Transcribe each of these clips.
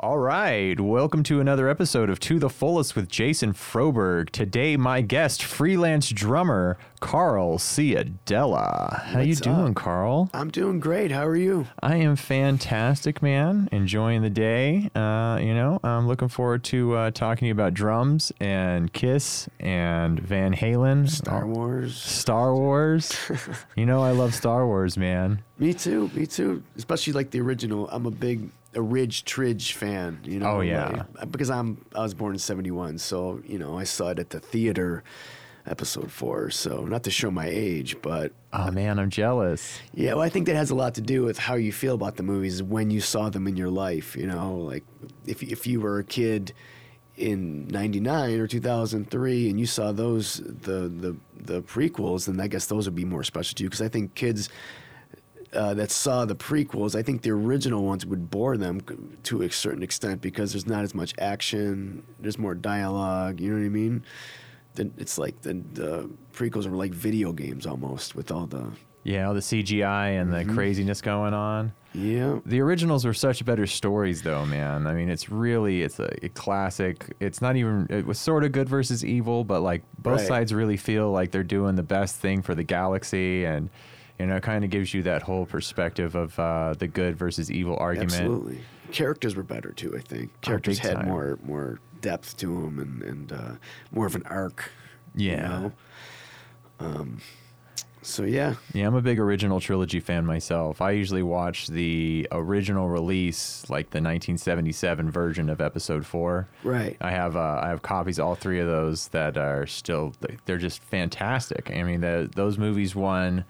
All right, welcome to another episode of To the Fullest with Jason Froberg. Today, my guest, freelance drummer Carl Ciadella. How you doing, up? Carl? I'm doing great. How are you? I am fantastic, man. Enjoying the day. Uh, you know, I'm looking forward to uh, talking to you about drums and Kiss and Van Halen, Star Oh, Wars. Star Wars. you know, I love Star Wars, man. Me too. Me too. Especially like the original. I'm a big a Ridge Tridge fan. You know. Oh, yeah. like- because I'm I was born in '71, so you know I saw it at the theater. Episode four. So not to show my age, but Oh man, I'm jealous. yeah, well, I think that has a lot to do with how you feel about the movies when you saw them in your life. You know, like if if you were a kid in '99 or 2003 and you saw those the the the prequels, then I guess those would be more special to you because I think kids. Uh, that saw the prequels, I think the original ones would bore them to a certain extent because there's not as much action, there's more dialogue. You know what I mean? Then it's like the, the prequels are like video games almost with all the Yeah, all the CGI and Mm-hmm. the craziness going on. yeah The originals were such better stories, though, man. I mean, it's really it's a, a classic. It's not even it was sort of good versus evil, but like both Right. sides really feel like they're doing the best thing for the galaxy, and you know, it kind of gives you that whole perspective of uh, the good versus evil argument. Absolutely. Characters were better too. I think characters Oh, had time. more more depth to them and and uh, more of an arc. you Yeah. know? Um. So yeah. Yeah, I'm a big original trilogy fan myself. I usually watch the original release, like the 1977 version of Episode Four. Right. I have uh, I have copies of all three of those that are still they're just fantastic. I mean, the, those movies won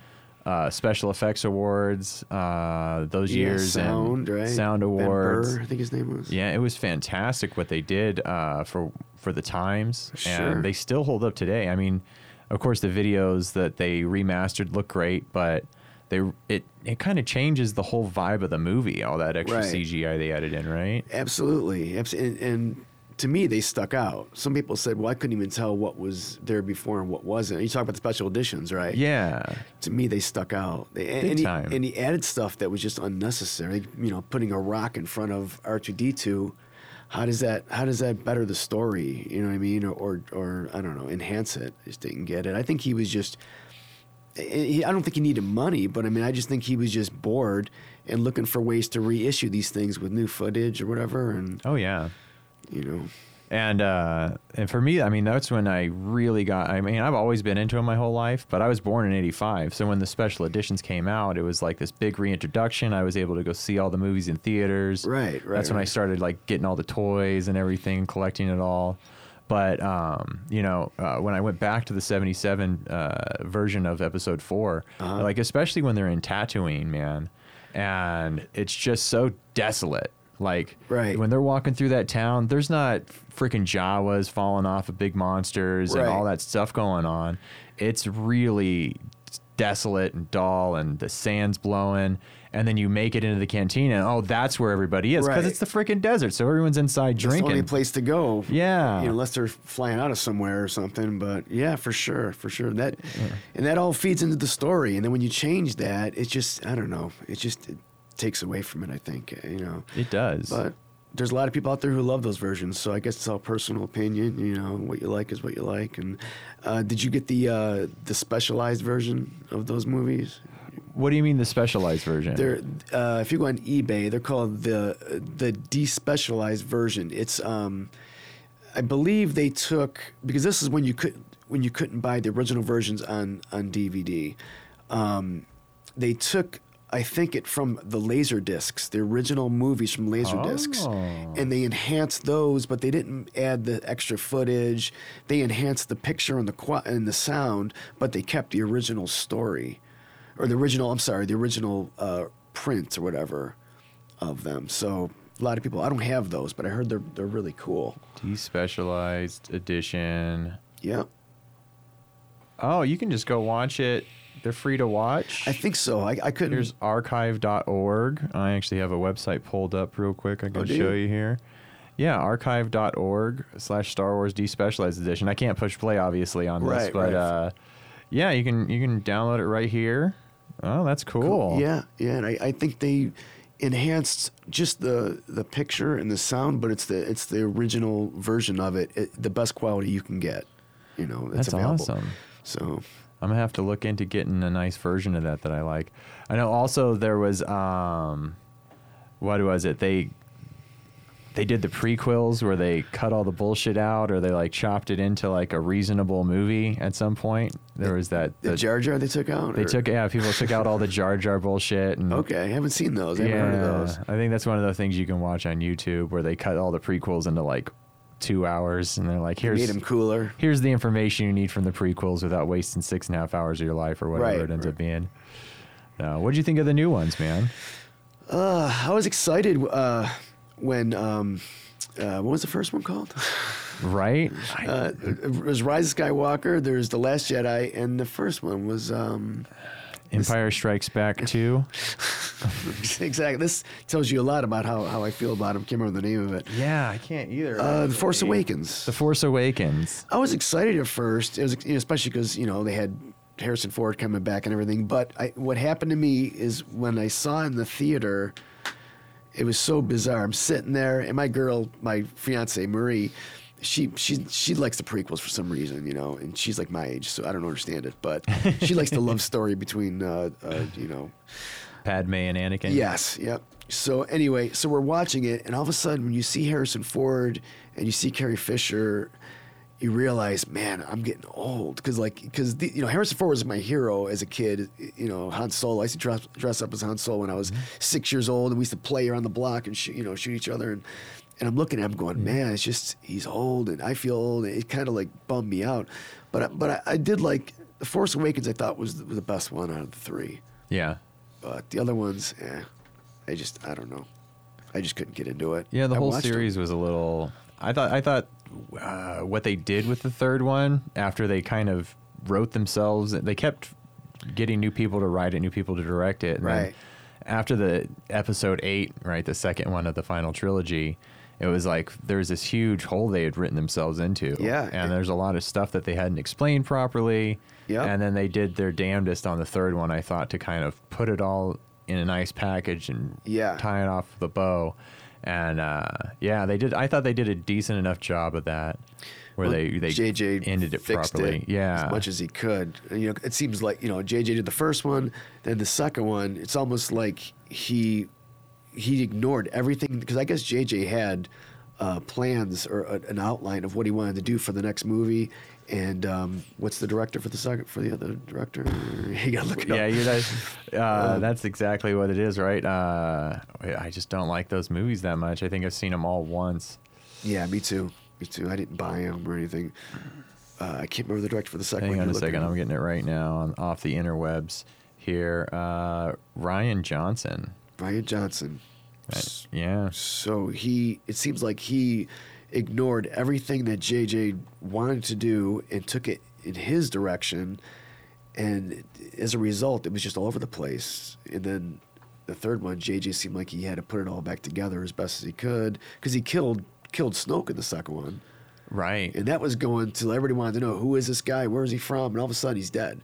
uh, special effects awards uh, those Yeah, years sound and right. sound awards. Burtt, I think his name was. Yeah, it was fantastic what they did uh, for for the times, Sure. and they still hold up today. I mean, of course, the videos that they remastered look great, but they it it kind of changes the whole vibe of the movie. All that extra Right. CGI they added in, right? Absolutely. Abs- And, and to me, they stuck out. Some people said, "Well, I couldn't even tell what was there before and what wasn't." You talk about the special editions, right? Yeah, to me they stuck out. They, Big and, he, time. and he added stuff that was just unnecessary. You know, putting a rock in front of R two D two. How does that how does that better the story? You know what I mean? Or or, or I don't know, enhance it. I just didn't get it. I think he was just. Eh, eh, I don't think he needed money, but I mean, I just think he was just bored and looking for ways to reissue these things with new footage or whatever. And oh yeah. You know, And uh, and for me, I mean, that's when I really got. I mean, I've always been into it my whole life, but I was born in '85, so when the special editions came out, it was like this big reintroduction. I was able to go see all the movies in theaters. Right, right, That's when I started like getting all the toys and everything, collecting it all. But um, you know, uh, when I went back to the '77 uh, version of Episode 4 Uh-huh. like especially when they're in Tatooine, man, and it's just so desolate. Like Right. when they're walking through that town, there's not freaking Jawas falling off of big monsters and all that stuff going on. It's really desolate and dull, and the sand's blowing. And then you make it into the canteen, and oh, that's where everybody is because Right. it's the freaking desert. So everyone's inside That's the only place to go. Yeah. you know, unless they're flying out of somewhere or something. But yeah, for sure, for sure. That and that all feeds into the story. And then when you change that, it just I don't know. It just takes away from it. I think you know. It does. But there's a lot of people out there who love those versions. So I guess it's all personal opinion. You know, what you like is what you like. And uh, did you get the uh, the specialized version of those movies? what do you mean the specialized version? They're uh, if you go on eBay, they're called the the despecialized version. It's um, I believe they took because this is when you could when you couldn't buy the original versions on on DVD. Um, they took I think it from the laser discs, the original movies from laser discs, Oh. and they enhanced those, but they didn't add the extra footage. They enhanced the picture and the and the sound, but they kept the original story, or the original. I'm sorry, the original uh, print or whatever of them. So a lot of people, I don't have those, but I heard they're they're really cool. Despecialized edition. Yep. Oh, you can just go watch it. They're free to watch. I think so. I, I couldn't. Here's archive.org. I actually have a website pulled up real quick. I can Oh, show you? you here. Yeah, archive.org slash Star Wars Despecialized Edition. I can't push play obviously on this, Right, but right. uh, yeah, you can you can download it right here. Oh, that's cool. Yeah, yeah, and I, I think they enhanced just the the picture and the sound, but it's the it's the original version of it, it the best quality you can get. You know, that's, That's available. awesome. So I'm gonna have to look into getting a nice version of that that I like. I know also there was um, what was it? They they did the prequels where they cut all the bullshit out, or they like chopped it into like a reasonable movie at some point. There was that the, the- Jar Jar they took out. they or- took yeah people took out all the Jar Jar bullshit and Okay, I haven't seen those. I haven't yeah heard of those. I think that's one of the things you can watch on YouTube where they cut all the prequels into like two hours and they're like here's Made him cooler. here's the information you need from the prequels without wasting six and a half hours of your life or whatever Right, it ends up being. Uh, what do you think of the new ones, man? Uh, I was excited uh, when um, uh, what was the first one called? Right? Uh, it was Rise of Skywalker. There's the Last Jedi, and the first one was um, Empire Strikes Back 2. exactly. This tells you a lot about how, how I feel about him. Can't remember the name of it. Yeah, I can't either. Uh, the Force Awakens. The Force Awakens. I was excited at first, it was, you know, especially because you know they had Harrison Ford coming back and everything. But I, what happened to me is when I saw it in the theater, it was so bizarre. I'm sitting there, and my girl, my fiance Marie, she she she likes the prequels for some reason, you know, and she's like my age, so I don't understand it. But she likes the love story between, uh, uh, you know, Padme and Anakin. Yes, yep. So anyway, so we're watching it, and all of a sudden, when you see Harrison Ford and you see Carrie Fisher, you realize, man, I'm getting old because, like, because you know, Harrison Ford was my hero as a kid. You know, Han Solo. I used to dress, dress up as Han Solo when I was mm-hmm. six years old, and we used to play around the block and shoot, you know, shoot each other. And and I'm looking at him, going, mm-hmm. man, it's just he's old, and I feel old. And it kind of like bummed me out. But I- but I, I did like the Force Awakens. I thought was the, was the best one out of the three. Yeah. But the other ones, eh, I just I don't know. I just couldn't get into it. Yeah, the I whole watched them. series was a little. I thought. I thought uh, what they did with the third one after they kind of wrote themselves. They kept getting new people to write it, new people to direct it. and then Right. After the episode eight, right, the second one of the final trilogy, it was like there's this huge hole they had written themselves into. Yeah. and there's a lot of stuff that they hadn't explained properly. Yep. and then they did their damnedest on the third one. I thought to kind of put it all in a nice package and Yeah. tie it off with a bow. And uh, yeah, they did. I thought they did a decent enough job of that, where Well, they they JJ ended it properly. it yeah, as much as he could. You know, it seems like you know JJ did the first one, then the second one. It's almost like he he ignored everything because I guess JJ had uh, plans or a, an outline of what he wanted to do for the next movie. And um, what's the director for the second for the other director? You gotta look it yeah, up. you guys. Uh, that's exactly what it is, right? Uh, I just don't like those movies that much. I think I've seen them all once. Yeah, me too. Me too. I didn't buy them or anything. Uh, I can't remember the director for the second Hang on a second, I'm getting it right now on off the interwebs here. Uh, Rian Johnson. Rian Johnson. Yeah, So he, it seems like he ignored everything that JJ wanted to do and took it in his direction, and as a result, it was just all over the place. And then the third one, JJ seemed like he had to put it all back together as best as he could because he killed killed Snoke in the second one, right. and that was going till everybody wanted to know who is this guy, where is he from, and all of a sudden he's dead.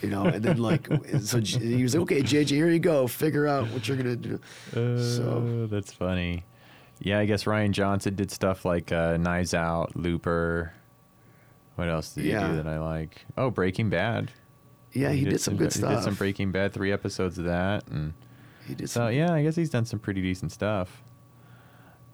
You know, and then like, so he was like, "Okay, JJ, here you go. Figure out what you're gonna do." so Uh, that's funny. Yeah, I guess Rian Johnson did stuff like uh, Knives Out, Looper. What else did he do that I like? Oh, Breaking Bad. yeah, he, did, some good stuff. He did some Breaking Bad, three episodes of that, and He did so some. yeah, I guess he's done some pretty decent stuff.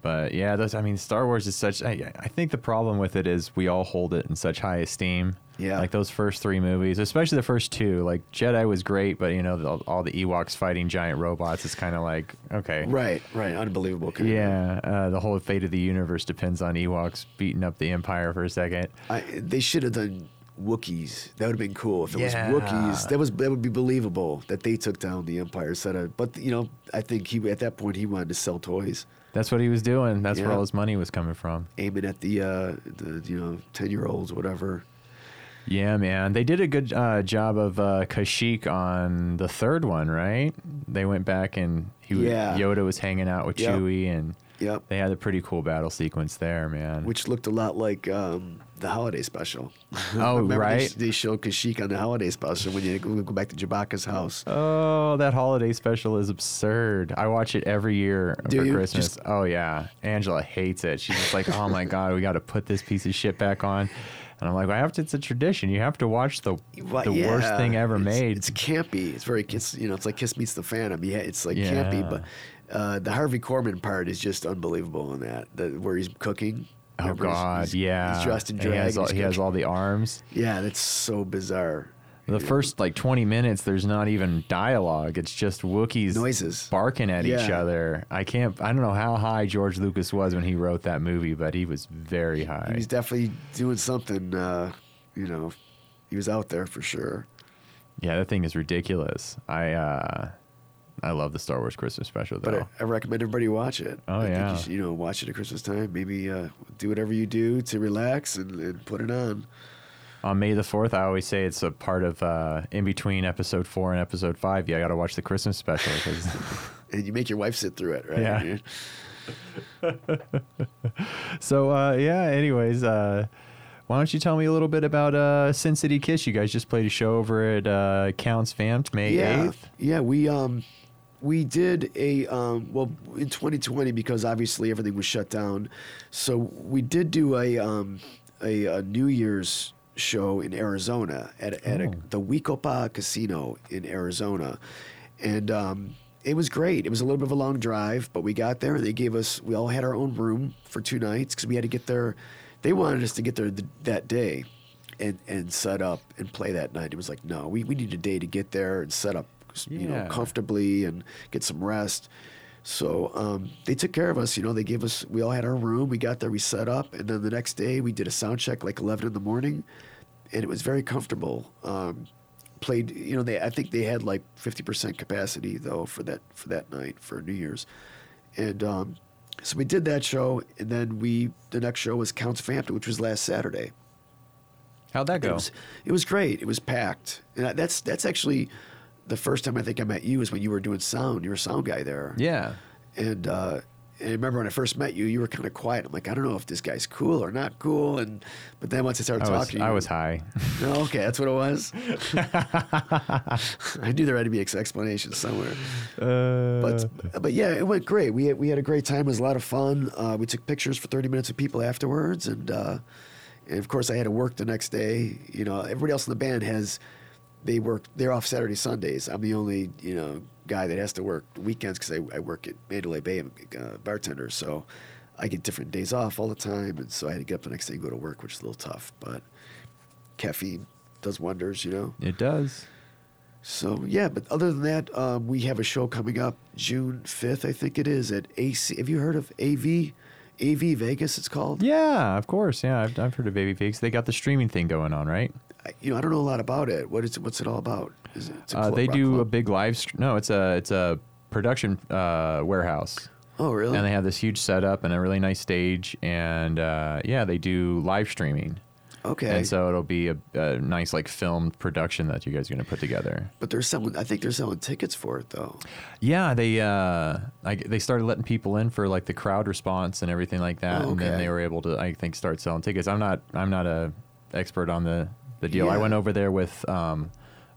But yeah, those. I mean, Star Wars is such. I, I think the problem with it is we all hold it in such high esteem. Yeah. Like those first three movies, especially the first two. Like Jedi was great, but you know the, all the Ewoks fighting giant robots. It's kind of like okay, Right, right. Unbelievable. kind of- Yeah, uh, the whole fate of the universe depends on Ewoks beating up the Empire for a second. I, they should have done Wookiees. That would have been cool if it Yeah. was Wookiees. That was that would be believable that they took down the Empire instead of. But you know, I think he at that point he wanted to sell toys, That's what he was doing. That's where all his money was coming from. aiming at the uh, the you know ten year olds, whatever. Yeah, man. They did a good uh, job of uh, Kashyyyk on the third one, right? They went back and he was, Yeah. Yoda was hanging out with Yep. Chewie and Yep. They had a pretty cool battle sequence there, man. Which looked a lot like um, the holiday special. Oh, Remember right. They, they showed Kashyyyk on the holiday special when you go back to Chewbacca's house. Oh, that holiday special is absurd. I watch it every year Do for? Christmas. Just- oh yeah, Angela hates it. She's just like, "Oh my god, we got to put this piece of shit back on." And I'm like, "I have to. It's a tradition. You have to watch the Well, the worst thing ever it's- made." It's campy. It's very kiss. You know, it's like Kiss meets the Phantom. Yeah, it's like Yeah. campy, but uh, the Harvey Korman part is just unbelievable in that. The, where he's cooking. oh Remember, god, he's, yeah. He's dressed in drag. He has, all, he has all the arms. Yeah, that's so bizarre. The first like 20 minutes, there's not even dialogue. It's just Wookiees Noises. barking at each other. I can't. I don't know how high George Lucas was when he wrote that movie, but he was very high. He's definitely doing something. Uh, you know, he was out there for sure. Yeah, that thing is ridiculous. I uh I love the Star Wars Christmas special though. But I, I recommend everybody watch it. Oh, I think yeah. you, should, you know, watch it at Christmas time. Maybe uh, do whatever you do to relax and, and put it on. On May the 4th, I always say it's a part of uh in between episode 4 and episode 5. Yeah, I got to watch the Christmas special And you make your wife sit through it, right? Yeah. So uh yeah, anyways, uh why don't you tell me a little bit about uh Sin City Kiss? You guys just played a show over at uh Count's Vamp'd May yeah, 8th. yeah. We um, we did a um, well in 2020 because obviously everything was shut down. So we did do a um, a, a New Year's show in Arizona at at Oh. a, the We-Ko-Pa Casino in Arizona, and um, it was great. It was a little bit of a long drive, but we got there and they gave us. We all had our own room for two nights because we had to get there. They wanted us to get there th- that day. And, and set up and play that night. It was like, no, we, we need a day to get there and set up you know, comfortably and get some rest. So um, they took care of us. You know, they gave us. We all had our room. We got there. We set up, and then the next day we did a sound check like eleven in the morning, and it was very comfortable. Um, played. You know, they. I think they had like fifty percent capacity though for that for that night for New Year's, and um, so we did that show, and then we the next show was Count's Vamp'd, which was last Saturday. How'd that It go? was, it was great. It was packed, and that's that's actually the first time I think I met you is when you were doing sound. You were a sound guy there. yeah. And, uh, and I remember when I first met you, you were kind of quiet. I'm like, I don't know if this guy's cool or not cool. And but then once I started I talking, to I was high. Oh, okay, that's what it was. I knew there had to be ex- explanation somewhere. Uh, But but yeah, it went great. We had, we had a great time. It was a lot of fun. Uh, we took pictures for 30 minutes of people afterwards, and uh, and of course I had to work the next day. You know, everybody else in the band has they work. They're off Saturday Sundays. I'm the only you know guy that has to work weekends because I, I work at Mandalay Bay. I'm a bartender, so I get different days off all the time, and so I had to get up the next day and go to work, which is a little tough. But caffeine does wonders, you know. it does. So yeah, but other than that, um, we have a show coming up June fifth, I think it is at AV. Have you heard of AV? AV Vegas, it's called. Yeah, of course. Yeah, I've, I've heard of AV Vegas. They got the streaming thing going on, right? I, you know, I don't know a lot about it. What is it? What's it all about? Is it? it's a Uh, they do a big live. St- no, it's a it's a production uh, warehouse, Oh really? and they have this huge setup and a really nice stage, and uh, yeah, they do live streaming, okay. and so it'll be a, a nice like filmed production that you guys are gonna put together. but there's someone. I think they're selling tickets for it though. Yeah, they uh, I, they started letting people in for like the crowd response and everything like that, Oh, and then they were able to I think start selling tickets. I'm not I'm not a expert on the the deal. Yeah. I went over there with um,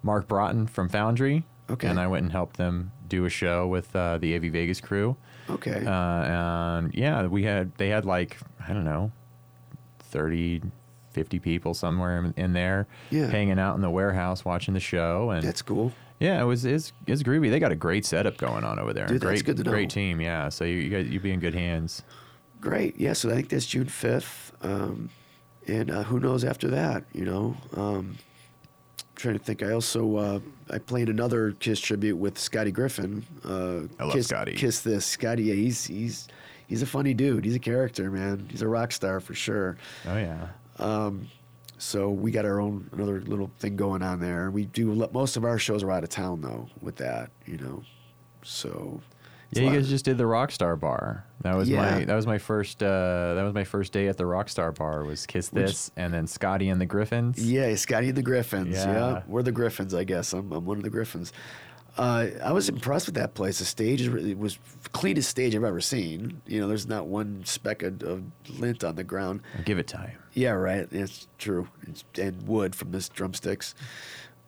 Mark Broughton from Foundry, Okay. and I went and helped them do a show with uh, the AV Vegas crew. Okay. Uh, and yeah, we had they had like I don't know, 30, 50 people somewhere in, in there, Yeah. hanging out in the warehouse watching the show, and that's cool. yeah, it was it's, it's groovy. They got a great setup going on over there. Dude, great, that's good to know. great team. Yeah, so you, you guys you'd be in good hands. Great. Yeah. So I think that's June fifth. Um, and uh, who knows after that? You know. Um, trying to think. I also uh, I played another Kiss tribute with Scotty Griffin. Uh, I love Kiss, Scotty. Kiss this Scotty. Yeah, he's he's he's a funny dude. He's a character, man. He's a rock star for sure. Oh yeah. Um, so we got our own another little thing going on there. We do most of our shows are out of town though. With that, you know. So. Yeah, you guys just did the Rockstar Bar. That was my that was my first uh, that was my first day at the Rockstar Bar. Was Kiss Which- This and then Scotty and the Griffins. Yeah, Scotty and the Griffins. Yeah. Yeah. we're the Griffins, I guess. I'm, I'm one of the Griffins. Uh, I was impressed with that place. The stage is really, was cleanest stage I've ever seen. You know, there's not one speck of, of lint on the ground. Give it time. Yeah, right. It's true. It's, and wood from this drumsticks.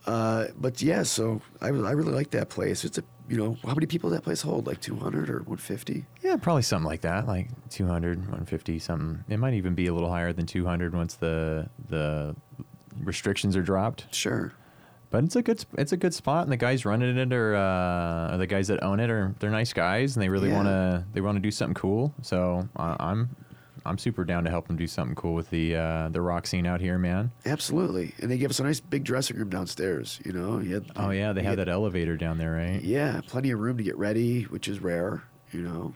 Uh, but yeah, so I, I really like that place. It's a you know how many people that place hold? Like 200 or 150? Yeah, probably something like that, like 200, 150, something. It might even be a little higher than 200 once the the restrictions are dropped. Sure. But it's a good it's a good spot, and the guys running it are, uh, are the guys that own it are they're nice guys, and they really Yeah. want to they want to do something cool. So uh, I'm I'm super down to help them do something cool with the uh, the rock scene out here, man. Absolutely. And they give us a nice big dressing room downstairs. You know. You had, Oh yeah, they have had- that elevator down there, right? Yeah, plenty of room to get ready, which is rare. You know.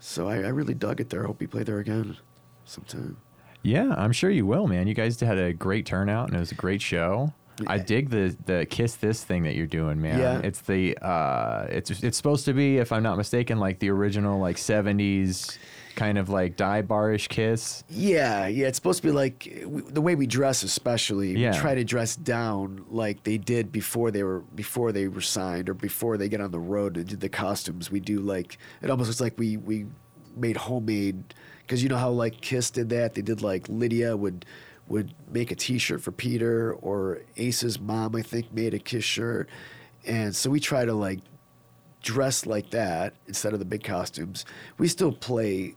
So I, I really dug it there. I hope you play there again sometime. Yeah, I'm sure you will, man. You guys had a great turnout, and it was a great show. I dig the the kiss this thing that you're doing, man. Yeah. It's the uh, it's it's supposed to be, if I'm not mistaken, like the original like '70s kind of like dive barish kiss. Yeah, yeah. It's supposed to be like we, the way we dress, especially. Yeah. We try to dress down like they did before they were before they were signed or before they get on the road and did the costumes. We do like it almost looks like we we made homemade because you know how like Kiss did that. They did like Lydia would would make a T-shirt for Peter or Ace's mom I think made a Kiss shirt, and so we try to like dress like that instead of the big costumes. We still play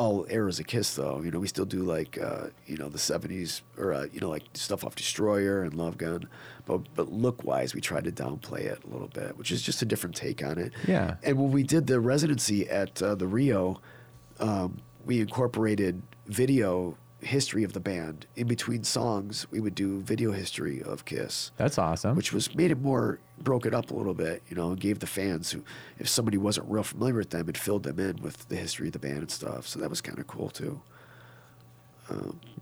all eras of Kiss though. You know, we still do like uh, you know the '70s or uh, you know like stuff off Destroyer and Love Gun, but but look wise, we tried to downplay it a little bit, which is just a different take on it. Yeah. And when we did the residency at uh, the Rio, um, we incorporated video history of the band in between songs. We would do video history of Kiss That's awesome. which was made it more broke it up a little bit, you know, and gave the fans who, if somebody wasn't real familiar with them, it filled them in with the history of the band and stuff. So that was kind of cool too.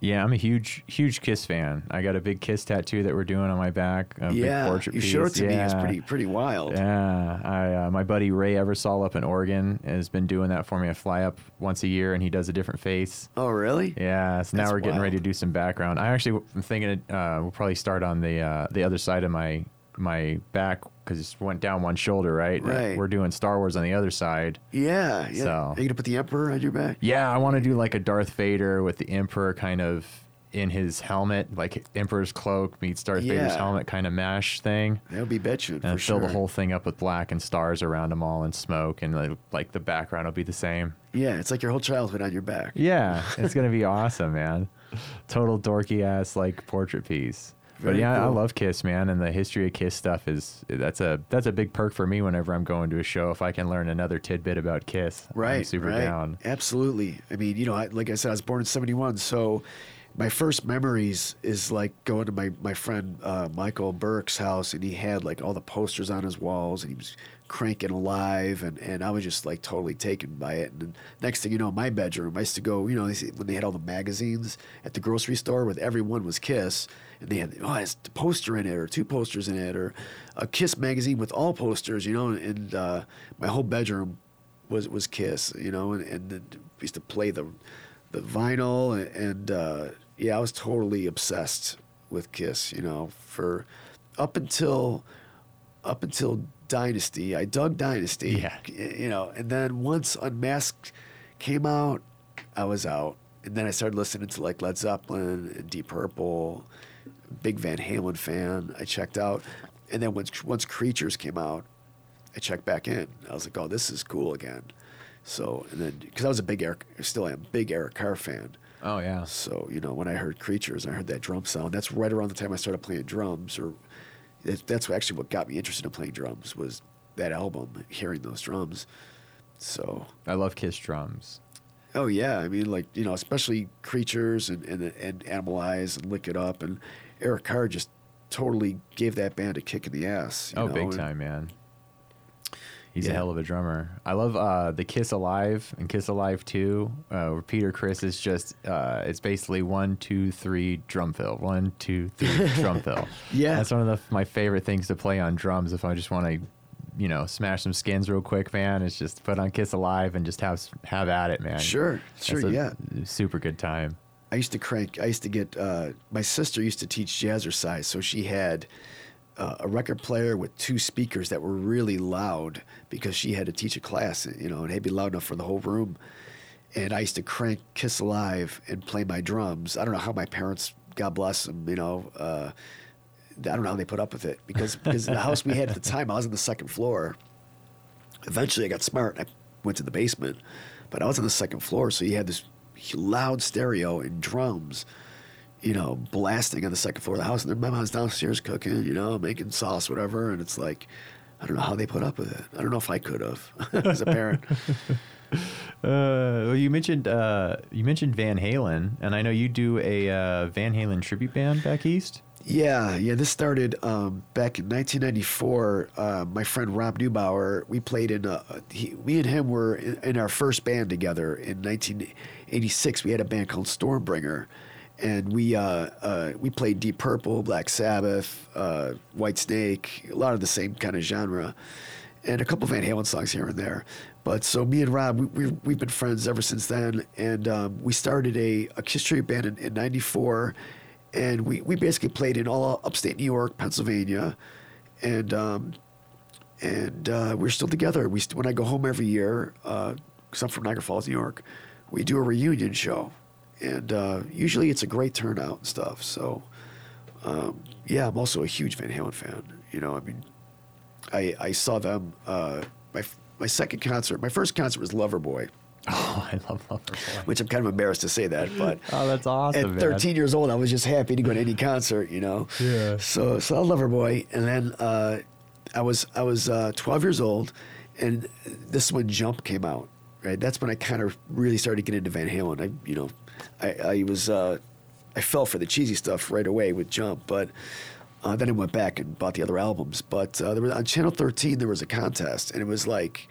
Yeah, I'm a huge huge Kiss fan. I got a big Kiss tattoo that we're doing on my back. A big yeah, portrait you piece. showed it to me. It's Yeah. pretty pretty wild. Yeah, I uh, my buddy Ray Eversole up in Oregon has been doing that for me. I fly up once a year, and he does a different face. Oh, really? Yeah, so now That's we're getting ready to do some background. I actually am thinking uh, we'll probably start on the uh, the other side of my my back because it went down one shoulder, right? Right. We're doing Star Wars on the other side. Yeah, yeah. So- Are you gonna put the Emperor on your back? Yeah, I want to do like a Darth Vader with the Emperor kind of in his helmet, like Emperor's cloak meets Darth Vader's helmet kind of mash thing. That would be And for fill sure. the whole thing up with black and stars around them all and smoke, and like, like the background will be the same. yeah, it's like your whole childhood on your back. Yeah, it's gonna be awesome, man. Total dorky ass like portrait piece. But Very yeah, I love Kiss, man, and the history of Kiss stuff is that's a that's a big perk for me whenever I'm going to a show. If I can learn another tidbit about Kiss, Right, I'm super right. down. Absolutely. I mean, you know, I, like I said, I was born in '71, so my first memories is like going to my my friend uh, Michael Burke's house, and he had like all the posters on his walls, and he was cranking alive, and and I was just like totally taken by it. And next thing you know, my bedroom, I used to go, you know, when they had all the magazines at the grocery store, with every one was Kiss, and they had oh, it's a poster in it, or two posters in it, or a Kiss magazine with all posters, you know, and uh, my whole bedroom was was Kiss, you know, and, and then we used to play the the vinyl and, and uh, yeah, I was totally obsessed with Kiss, you know, for up until up until Dynasty. I dug Dynasty, Yeah. you know, and then once Unmasked came out, I was out, and then I started listening to like Led Zeppelin and Deep Purple. Big Van Halen fan. I checked out, and then once once Creatures came out, I checked back in. I was like, oh, this is cool again. So, and then, because I was a big Eric, still am, big Eric Carr fan. Oh yeah, So, you know, when I heard Creatures and I heard that drum sound, that's right around the time I started playing drums, or that's actually what got me interested in playing drums was that album, hearing those drums. So, I love Kiss drums. oh yeah, I mean, like you know, especially Creatures and and, and Animalize and Lick It Up, and Eric Carr just totally gave that band a kick in the ass. you Oh, know, big time, man. He's a hell of a drummer. I love uh, the Kiss Alive and Kiss Alive 2, uh, where Peter Criss is just, uh, it's basically one, two, three, drum fill. One, two, three, drum fill. Yeah. That's one of the, my favorite things to play on drums if I just want to, you know, smash some skins real quick, man. It's just put on Kiss Alive and just have have at it, man. Sure, sure, That's a yeah. Super good time. I used to crank. I used to get. Uh, my sister used to teach jazzercise, so she had uh, a record player with two speakers that were really loud because she had to teach a class, you know, and it had to be loud enough for the whole room. And I used to crank Kiss Alive and play my drums. I don't know how my parents, God bless them, you know, uh, I don't know how they put up with it because because the house we had at the time, I was on the second floor. Eventually, I got smart. and I went to the basement, but I was on the second floor, so you had this loud stereo and drums, you know, blasting on the second floor of the house. And then my mom's downstairs cooking, you know, making sauce, whatever. And it's like, I don't know how they put up with it. I don't know if I could have as a parent. Uh, well, you mentioned uh, you mentioned Van Halen, and I know you do a uh, Van Halen tribute band back east. Yeah, yeah. This started um, back in 1994. Uh, my friend Rob Neubauer, we played in. A, he, me and him were in, in, our first band together in 1986. We had a band called Stormbringer, and we uh, uh, we played Deep Purple, Black Sabbath, uh, White Snake, a lot of the same kind of genre, and a couple Van Halen songs here and there. But so me and Rob, we, we, we've been friends ever since then, and um, we started a, a Kiss tribute band in, in '94 and we, we basically played in all upstate New York, Pennsylvania, and um, and uh, we're still together. We st- when I go home every year, because uh, I'm from Niagara Falls, New York, we do a reunion show, and uh, usually it's a great turnout and stuff. So um, yeah, I'm also a huge Van Halen fan. You know, I mean, I I saw them uh, my my second concert. My first concert was Loverboy Oh, I love Loverboy. Which I'm kind of embarrassed to say that, but oh, that's awesome. At 13 man. years old, I was just happy to go to any concert, you know. Yeah. So, so I love Loverboy, and then uh, I was I was uh, 12 years old, and this is when Jump came out. Right, that's when I kind of really started getting into Van Halen. I, you know, I, I was uh, I fell for the cheesy stuff right away with Jump, but. Uh, then I went back and bought the other albums. But uh, there was, on Channel 13, there was a contest, and it was like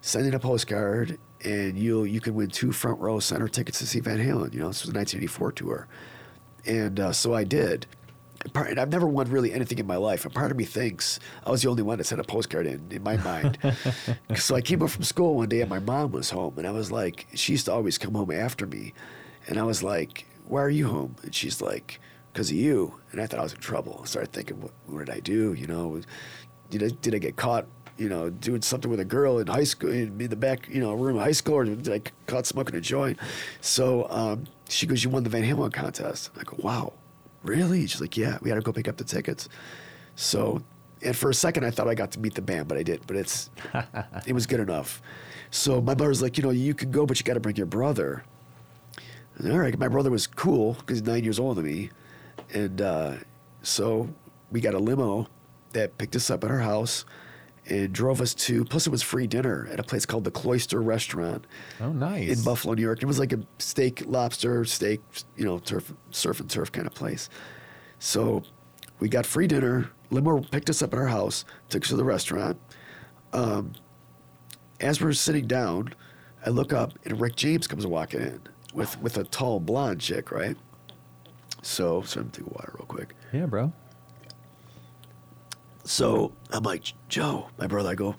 sending a postcard and you you could win two front row center tickets to see Van Halen. You know, this was the 1984 tour, and uh, so I did. And I've never won really anything in my life, and part of me thinks I was the only one that sent a postcard in in my mind. so I came up from school one day, and my mom was home, and I was like, she used to always come home after me, and I was like, "Why are you home?" And she's like, "Cause of you." And I thought I was in trouble. I started thinking, "What, what did I do?" You know, did I, did I get caught you know, doing something with a girl in high school, in the back, you know, room of high school, or did I caught smoking a joint? So um, she goes, "You won the Van Halen contest." I go, "Wow, really?" She's like, "Yeah, we had to go pick up the tickets." So, and for a second, I thought I got to meet the band, but I did. But it's it was good enough. So my brother's like, you know, you can go, but you got to bring your brother. All right, my brother was cool because he's nine years older than me, and uh, so we got a limo that picked us up at our house and drove us to. Plus, it was free dinner at a place called the Cloister Restaurant. Oh, nice! In Buffalo, New York. It was like a steak, lobster, steak, you know, turf, surf and turf kind of place. So, we got free dinner. Limo picked us up at our house, took us to the restaurant. Um, as we're sitting down, I look up and Rick James comes walking in with with a tall blonde chick, right? So, so I'm take water real quick. Yeah, bro. So I'm like, Joe, my brother, I go,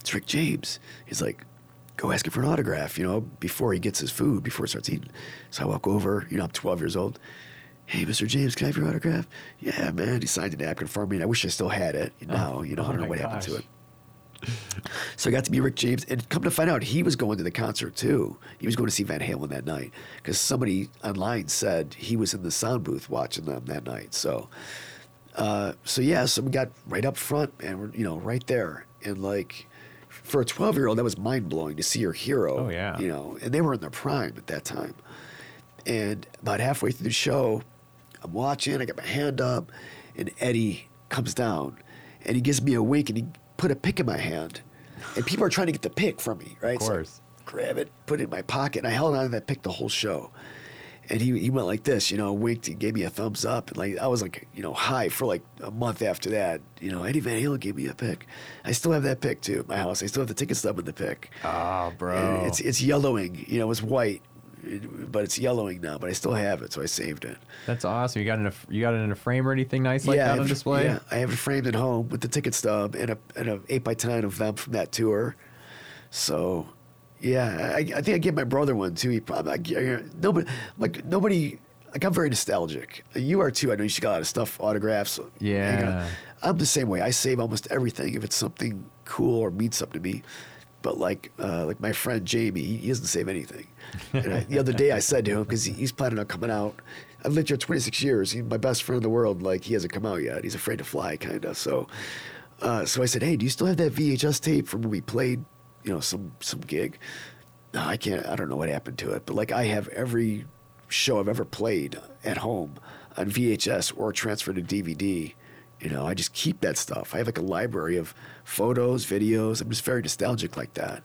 it's Rick James. He's like, go ask him for an autograph, you know, before he gets his food, before he starts eating. So I walk over, you know, I'm 12 years old. Hey, Mr. James, can I have your autograph? Yeah, man. He signed a napkin for me, and I wish I still had it. You oh, Now, you know, oh I don't know what gosh. happened to it. So I got to meet Rick James, and come to find out, he was going to the concert too. He was going to see Van Halen that night because somebody online said he was in the sound booth watching them that night. So uh, so yeah, so we got right up front, and we're you know right there, and like for a twelve year old, that was mind blowing to see your hero. Oh, yeah. you know, and they were in their prime at that time. And about halfway through the show, I'm watching, I got my hand up, and Eddie comes down, and he gives me a wink, and he put a pick in my hand, and people are trying to get the pick from me, right? Of So course. grab it, put it in my pocket, and I held on to that pick the whole show. And he, he went like this, you know, winked and gave me a thumbs up. And like I was like, you know, high for like a month after that. You know, Eddie Van Halen gave me a pick. I still have that pick too at my house. I still have the ticket stub with the pick. Oh, bro. And it's it's yellowing. You know, it's white, but it's yellowing now. But I still have it, so I saved it. That's awesome. You got it in a you got it in a frame or anything nice like yeah, that on display? Yeah, I have it framed at home with the ticket stub and a and a eight by ten of them from that tour. So, yeah, I, I think I gave my brother one too. He probably nobody like nobody. like I'm very nostalgic. You are too. I know you got a lot of stuff, autographs. Yeah. I'm the same way. I save almost everything if it's something cool or means something to me. But like, uh, like my friend Jamie, he doesn't save anything. I, the other day I said to him because he, he's planning on coming out. I've lived here 26 years. He's my best friend in the world. Like he hasn't come out yet. He's afraid to fly, kind of. So, uh, so I said, "Hey, do you still have that VHS tape from when we played, you know, some some gig?" No, I can't. I don't know what happened to it, but like I have every show I've ever played at home on VHS or transferred to DVD. You know, I just keep that stuff. I have like a library of photos, videos. I'm just very nostalgic like that.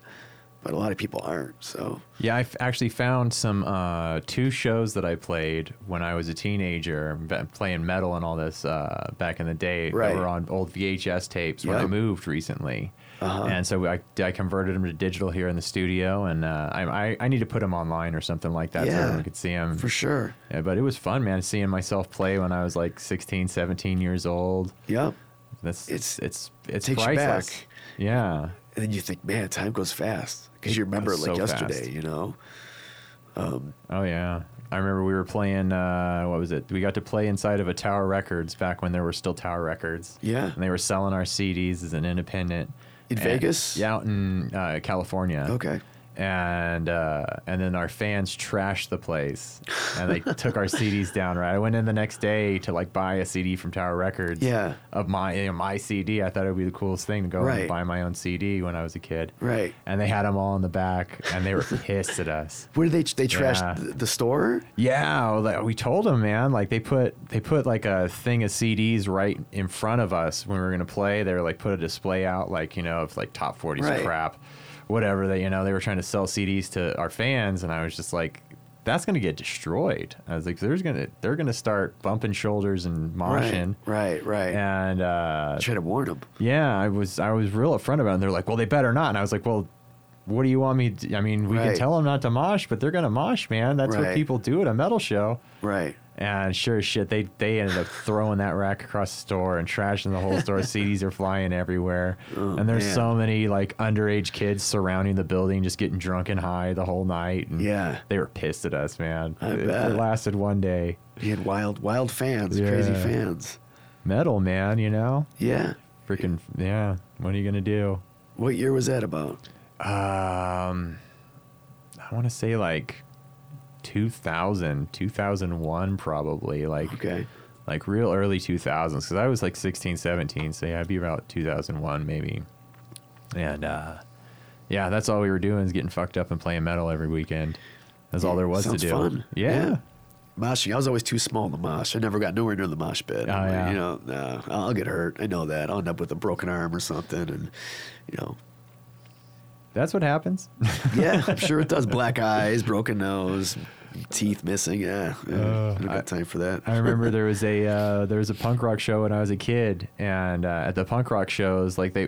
But a lot of people aren't. So Yeah, I actually found some uh, two shows that I played when I was a teenager, playing metal and all this uh, back in the day. Right. That were on old VHS tapes when I moved recently, Uh-huh. and so I, I converted them to digital here in the studio, and uh, I, I I need to put them online or something like that yeah, so everyone could see them. for sure. Yeah, but it was fun, man, seeing myself play when I was like 16, 17 years old. Yep. That's It's- it's it's takes you back. Yeah. And then you think, man, time goes fast because you remember it like so yesterday. fast. You know. Oh yeah, I remember we were playing. Uh, what was it? We got to play inside of a Tower Records back when there were still Tower Records. Yeah. and they were selling our CDs as an independent. In And- Vegas? Yeah, out in uh, California. Okay. And uh, and then our fans trashed the place, and they took our CDs down. Right, I went in the next day to like buy a CD from Tower Records. Yeah. Of my you know, my CD, I thought it would be the coolest thing to go Right. and buy my own CD when I was a kid. Right. And they had them all in the back, and they were pissed at us. Where did they they trashed Yeah. the, the store? Yeah, like, we told them, man. Like they put they put like a thing of CDs right in front of us when we were gonna play. They were like put a display out, like you know, of like top forties Right. crap, whatever. They you know they were trying to sell CDs to our fans, and I was just like, that's gonna get destroyed. I was like, there's gonna they're gonna start bumping shoulders and moshing. Right. Right. Right. And uh, Try to warn them. yeah, I was I was real upfront about it. And they're like, well, they better not. And I was like, well, what do you want me? To, I mean, we can tell them not to mosh, but they're gonna mosh, man. That's what people do at a metal show. Right. And sure as shit, they they ended up throwing that rack across the store and trashing the whole store. CDs are flying everywhere, Oh, and there's man. so many like underage kids surrounding the building, just getting drunk and high the whole night. And Yeah. they were pissed at us, man. I it, bet. it lasted one day. He had wild, wild fans, crazy fans. Metal, man. You know, Yeah. freaking yeah. What are you gonna do? What year was that about? Um, I want to say like 2000, 2001 probably. Like Okay. like real early 2000s because I was like 16, 17. So yeah, I'd be about 2001 maybe. And uh, yeah, that's all we were doing is getting fucked up and playing metal every weekend. That's all there was to do. fun. Yeah. Moshing. I was always too small in the mosh. I never got nowhere near the mosh pit. Oh, like, yeah. You know, nah, I'll get hurt. I know that. I'll end up with a broken arm or something. And, you know, That's what happens. yeah, I'm sure it does. Black eyes, broken nose, teeth missing. Yeah. yeah. Uh, I don't got time for that. I remember there was a uh, there was a punk rock show when I was a kid, and uh, at the punk rock shows, like they,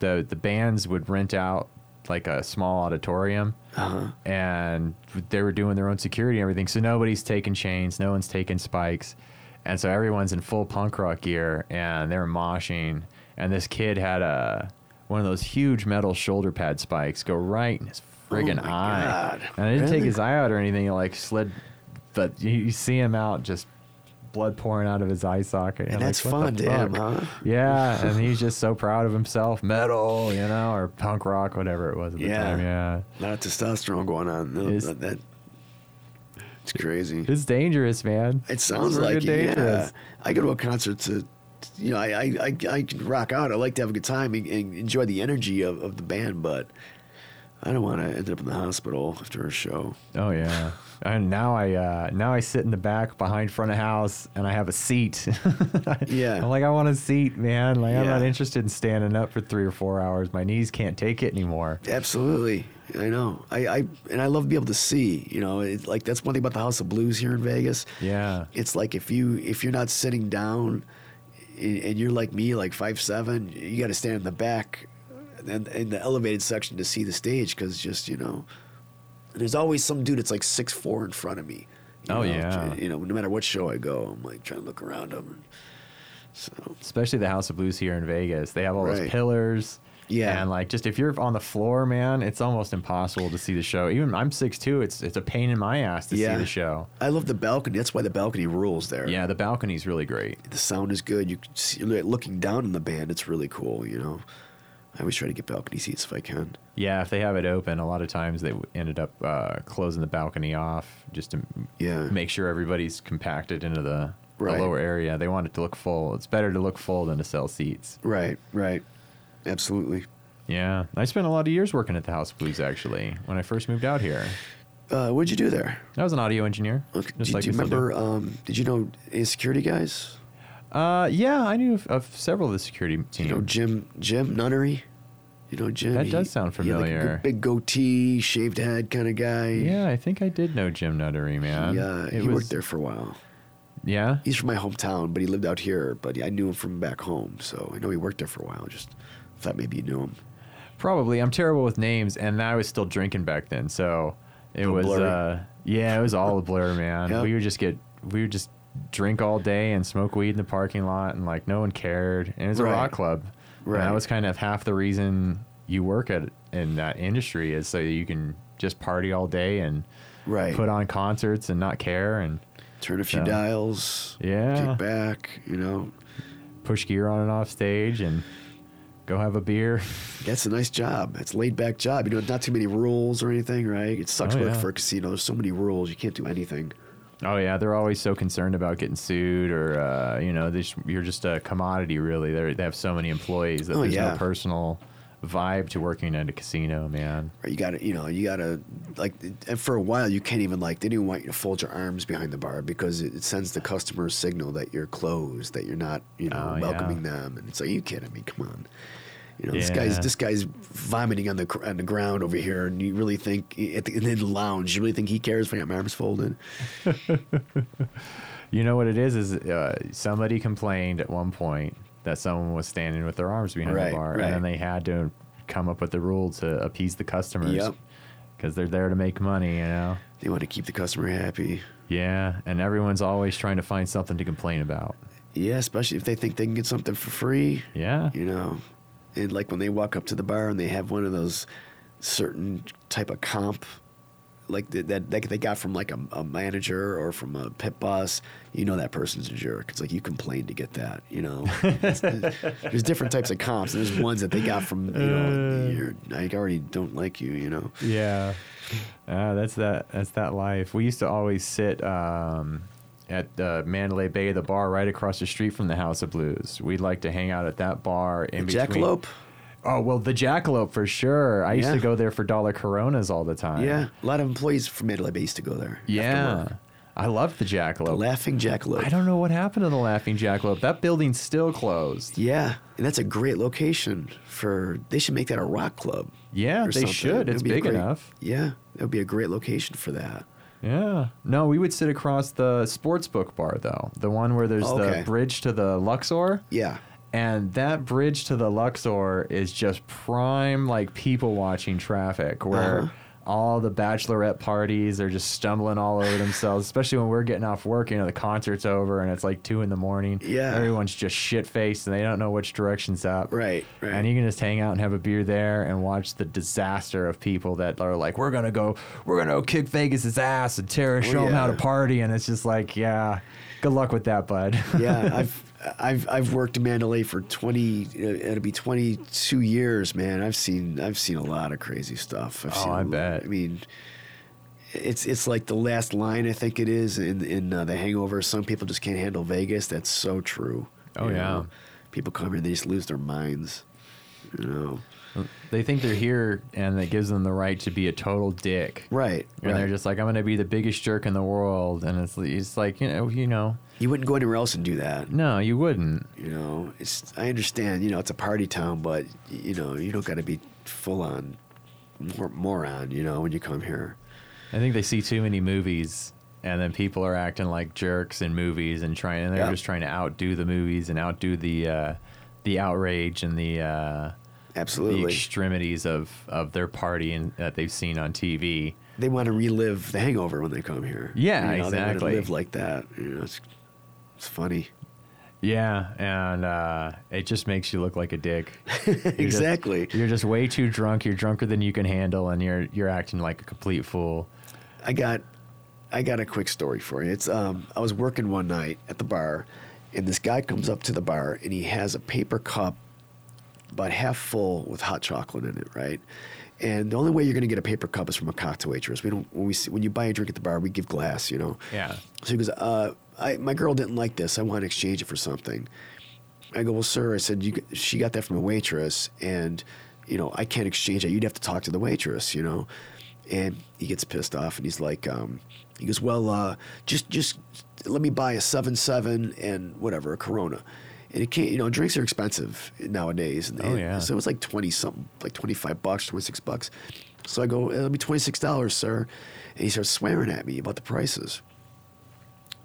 the the bands would rent out like a small auditorium, Uh-huh. and they were doing their own security and everything. So nobody's taking chains, no one's taking spikes, and so everyone's in full punk rock gear, and they were moshing. And this kid had a one of those huge metal shoulder pad spikes go right in his friggin' Oh eye, God. and I didn't take his eye out or anything. It like slid, but you, you see him out just blood pouring out of his eye socket. And I'm that's like, fun to him, huh? Yeah, and he's just so proud of himself, metal, you know, or punk rock, whatever it was at the Yeah. time. Yeah, A lot of testosterone going on. No, Is- that, it's crazy. it's dangerous, man. It sounds like it, yeah. I go to a concert to, you know, I, I, I, I can rock out. I like to have a good time and, and enjoy the energy of, of the band, but I don't want to end up in the hospital after a show. Oh yeah. And now I uh, now I sit in the back behind front of house and I have a seat. Yeah. I'm like I want a seat, man. Like I'm not interested in standing up for three or four hours. My knees can't take it anymore. Absolutely, I know. I, I and I love to be able to see. You know, it's like that's one thing about the House of Blues here in Vegas. Yeah. It's like if you if you're not sitting down, and and you're like me, like five seven, you got to stand in the back, and in the elevated section to see the stage because just you know, there's always some dude that's like six four in front of me. you Oh, know, yeah. you know, no matter what show I go, I'm like trying to look around them. So Especially the House of Blues here in Vegas. They have all Right. those pillars Yeah. And like just if you're on the floor, man, it's almost impossible to see the show. Even I'm six two, it's it's a pain in my ass to Yeah. see the show. I love the balcony. That's why the balcony rules there. Yeah, the balcony's really great. The sound is good. You see, looking down on the band. It's really cool. You know, I always try to get balcony seats if I can. Yeah, if they have it open, a lot of times they ended up uh, closing the balcony off just to Yeah. make sure everybody's compacted into the, the lower area. They want it to look full. It's better to look full than to sell seats. Right. Right. Absolutely. Yeah, I spent a lot of years working at the House of Blues actually when I first moved out here. Uh, what'd you do there? I was an audio engineer. Okay. just do, like do you we still do. remember? Um, did you know any security guys? Uh, yeah, I knew of, of several of the security team. you know Jim Jim Nunnery? You know Jim. That does sound he had, like, a familiar. big goatee, shaved head kind of guy. yeah, I think I did know Jim Nuttery, man. Yeah, It he was- worked there for a while. Yeah, He's from my hometown, but he lived out here. But I knew him from back home, so I know he worked there for a while. Just thought maybe you knew him. probably. I'm terrible with names, and I was still drinking back then, so it was. uh Yeah, it was all a blur, man. Yep. We would just get, we would just drink all day and smoke weed in the parking lot, and like no one cared. And it was a rock club. And that was kind of half the reason you work at in that industry is so that you can just party all day and Right. put on concerts and not care and Turn a few Yeah. dials. Yeah. Kick back. You know, push gear on and off stage and go have a beer. that's a nice job. It's a laid back job. You know, not too many rules or anything, right? It sucks Oh, work yeah. for a casino. There's so many rules. You can't do anything. Oh yeah, they're always so concerned about getting sued, or uh, you know, they just, you're just a commodity. Really, They're, they have so many employees that Oh, there's yeah. no personal vibe to working at a casino, man. Right? You got to, you know, you got to like. And for a while, you can't even like. They didn't want you to fold your arms behind the bar because it, it sends the customer a signal that you're closed, that you're not, you know, Oh, yeah. welcoming them. And it's like, you kidding me? Come on. You know, this guy's this guy's vomiting on the cr- on the ground over here, and you really think at the, in the lounge, you really think he cares if I got my arms folded? You know what it is? Is uh, somebody complained at one point that someone was standing with their arms behind Right, the bar, right. and then they had to come up with the rule to appease the customers. Yep. Because they're there to make money, you know. They want to keep the customer happy. Yeah, and everyone's always trying to find something to complain about. Yeah, especially if they think they can get something for free. Yeah. you know and like when they walk up to the bar and they have one of those certain type of comp like that that, that they got from like a, a manager or from a pit boss you know that person's a jerk. It's like you complained to get that you know? There's different types of comps. And there's ones that they got from you know you're, i already don't like you you know? Yeah, uh, that's that. That's that life. We used to always sit um, at uh, Mandalay Bay, the bar right across the street from the House of Blues. We'd like to hang out at that bar in the between. jackalope Oh well, the Jackalope for sure. I used Yeah. to go there for dollar Coronas all the time. yeah a lot of employees from Mandalay Bay used to go there yeah. I loved the the Jackalope. laughing jackalope I don't know what happened to the Laughing Jackalope. That building's still closed. Yeah, and that's a great location for. They should make that a rock club. Yeah, they something. should. It It's would be a big great- enough. Yeah, that would be a great location for that. Yeah. No, we would sit across the sports book bar though, the one where there's Okay. the bridge to the Luxor. Yeah, And that bridge to the Luxor is just prime like people watching traffic where Uh-huh. All the bachelorette parties are just stumbling all over themselves, especially when we're getting off work, you know, the concert's over and it's like two in the morning. Yeah. Everyone's just shit faced and they don't know which direction's up. right, right. And you can just hang out and have a beer there and watch the disaster of people that are like, we're gonna go, we're gonna go kick Vegas's ass and tear, oh, show them how to party, and it's just like, yeah, good luck with that, bud. yeah, I've I've I've worked in Mandalay for twenty. uh, It'll be twenty two years, man. I've seen I've seen a lot of crazy stuff. I've Oh, seen I lot- bet. I mean. It's it's like the last line I think it is in in uh, the Hangover. Some people just can't handle Vegas. That's so true. Oh, you yeah. know? people come here they just lose their minds. You know, they think they're here, and it gives them the right to be a total dick. right? And right. they're just like, I'm gonna be the biggest jerk in the world, and it's it's like, you know, you know, You wouldn't go anywhere else and do that. no, you wouldn't. You know, it's I understand. You know, it's a party town, but you know, you don't got to be full on mor- moron. You know, when you come here. I think they see too many movies, and then people are acting like jerks in movies and trying, and they're Yeah. just trying to outdo the movies and outdo the uh, the outrage and the uh, the Absolutely, extremities of of their party and that they've seen on TV. they want to relive the Hangover when they come here. Yeah, you know, They exactly. want to live like that. You know, it's it's funny. Yeah, and uh, it just makes you look like a dick. You're just- exactly. you're just way too drunk. You're drunker than you can handle, and you're you're acting like a complete fool. I got I got a quick story for you. It's um I was working one night at the bar and this guy comes up to the bar and he has a paper cup about half full with hot chocolate in it, right? And the only way you're going to get a paper cup is from a cocktail waitress. We don't when we see, when you buy a drink at the bar, we give glass, you know. Yeah. So he goes, uh, I, my girl didn't like this. I want to exchange it for something. I go, well, sir. I said, you, she got that from a waitress, and you know, I can't exchange it. You'd have to talk to the waitress, you know. And he gets pissed off, and he's like, um, he goes, well, uh, just just let me buy a seven seven and whatever a Corona. And it can't, you know, drinks are expensive nowadays. And, Oh, and yeah. So it was like twenty something, like twenty five bucks, twenty six bucks. So I go, it'll be twenty six dollars, sir. And he starts swearing at me about the prices.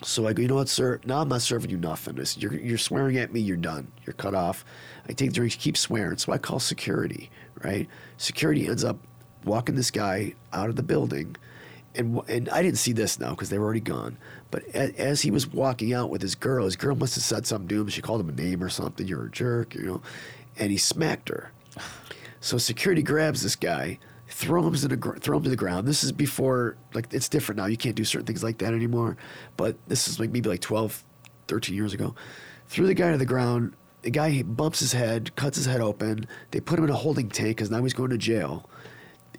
So I go, you know what, sir? Now I'm not serving you nothing. I said, you're, you're swearing at me. You're done. You're cut off. I take drinks, keep swearing. So I call security, right? Security ends up walking this guy out of the building. And, and I didn't see this now because they were already gone. But as, as he was walking out with his girl, his girl must have said something to him. She called him a name or something. You're a jerk, you know. And he smacked her. So security grabs this guy, throw him to the throw him to the ground. This is before like it's different now. You can't do certain things like that anymore. But this is like maybe like 12, 13 years ago. Threw the guy to the ground. The guy bumps his head, cuts his head open. They put him in a holding tank because now he's going to jail.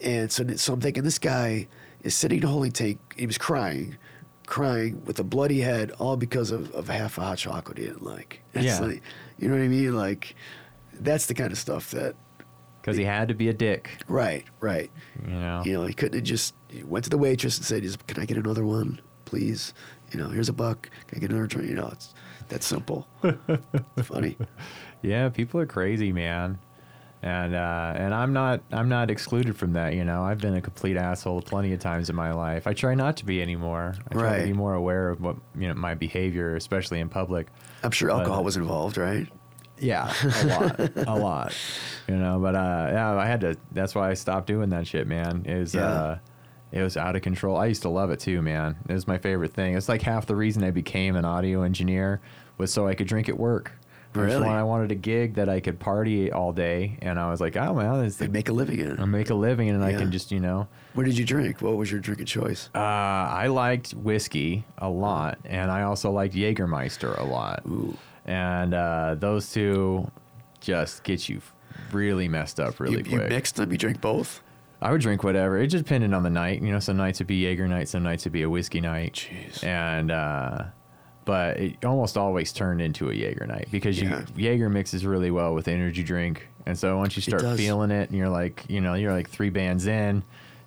And so, so I'm thinking this guy is sitting in a holding tank. He was crying, crying with a bloody head, all because of, of half a hot chocolate he didn't like. It's Yeah. like, you know what I mean? Like, that's the kind of stuff that Because he had to be a dick, Right, right. you know. You know, he couldn't have just he went to the waitress and said, "Just, "Can I get another one, please?" You know, here's a buck. Can I get another drink? You know, it's that simple. it's funny. Yeah, people are crazy, man. And uh, and I'm not I'm not excluded from that. You know, I've been a complete asshole plenty of times in my life. I try not to be anymore. I try to Right. be more aware of what you know my behavior, especially in public. I'm sure alcohol was involved, right? Yeah, a lot, a lot. You know, but uh, yeah, I had to. That's why I stopped doing that shit, man. It was Yeah. uh, it was out of control. I used to love it too, man. It was my favorite thing. It's like half the reason I became an audio engineer was so I could drink at work. Really? one, I wanted a gig that I could party all day, and I was like, oh man, this They make a living in it. I make a living, and I can just you know. What did you drink? What was your drink of choice? Uh, I liked whiskey a lot, and I also liked Jägermeister a lot. Ooh. And uh, those two just get you really messed up really you, you quick. mixed them. You drink both. I would drink whatever. It just depended on the night. You know, some nights would be Jaeger night, some nights would be a whiskey night. Jeez. And uh, but it almost always turned into a Jaeger night because Yeah. you Jaeger mixes really well with energy drink. And so once you start does. feeling it, and you're like, you know, you're like three bands in,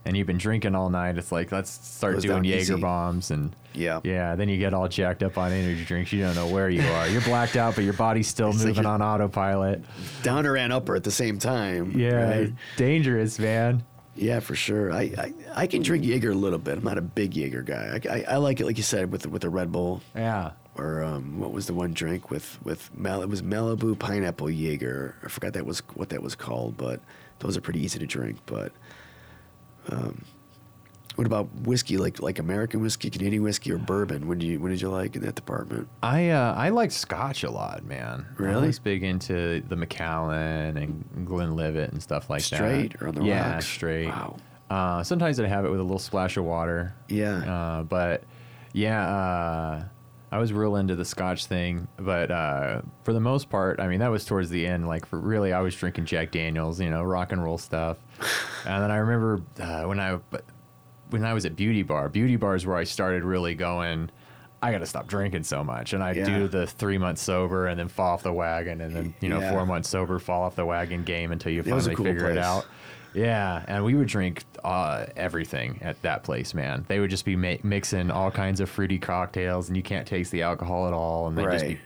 and you've been drinking all night. It's like let's start Goes doing down Jaeger easy. bombs and. Yeah. Yeah, then you get all jacked up on energy drinks. You don't know where you are. You're blacked out, but your body's still It's moving you're- on autopilot. Downer and upper at the same time. Yeah, right? dangerous, man. Yeah, for sure. I, I I can drink Jaeger a little bit. I'm not a big Jaeger guy. I, I, I like it, like you said, with with the Red Bull. Yeah. or um, what was the one drink with with Mal- it was Malibu pineapple Jaeger. I forgot that was what that was called, but those are pretty easy to drink. But um, what about whiskey? Like like American whiskey, Canadian whiskey, or bourbon? When do you when did you like in that department? I uh, I like Scotch a lot, man. Really? Really? always big into the Macallan and Glenlivet and stuff like that. Straight or on the yeah, rocks? straight. Wow. Uh, sometimes I have it with a little splash of water. Yeah. Uh, but yeah, uh, I was real into the Scotch thing. But uh, for the most part, I mean, that was towards the end. Like for really, I was drinking Jack Daniels, you know, rock and roll stuff. and then I remember uh, when I when I was at Beauty Bar. Beauty Bar is where I started really going. I got to stop drinking so much, and I Yeah. do the three months sober, and then fall off the wagon, and then you know Yeah. four months sober, fall off the wagon game until you finally cool figure it out. Yeah, and we would drink uh, everything at that place, man. They would just be mixing all kinds of fruity cocktails, and you can't taste the alcohol at all. And they just be, Right.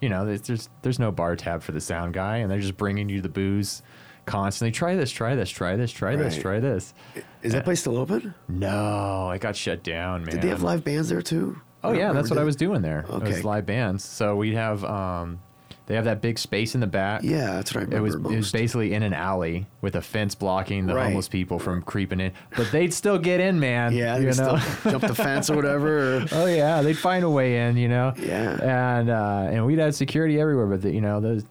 you know, there's, there's there's no bar tab for the sound guy, and they're just bringing you the booze constantly. Try this, try this, try this, try this, Right. try this. Is that place still open? No, it got shut down, man. Did they have live bands there too? Oh yeah, that's what I was doing there. It Okay. was live bands. So we'd have um, They have that big space in the back. Yeah, that's what I It was, it was basically in an alley with a fence blocking the Right. homeless people from creeping in, but they'd still get in, man. yeah, you know. still jump the fence or whatever. Or, oh yeah, they'd find a way in, you know. Yeah. And uh, and we'd have security everywhere, but the, you know those,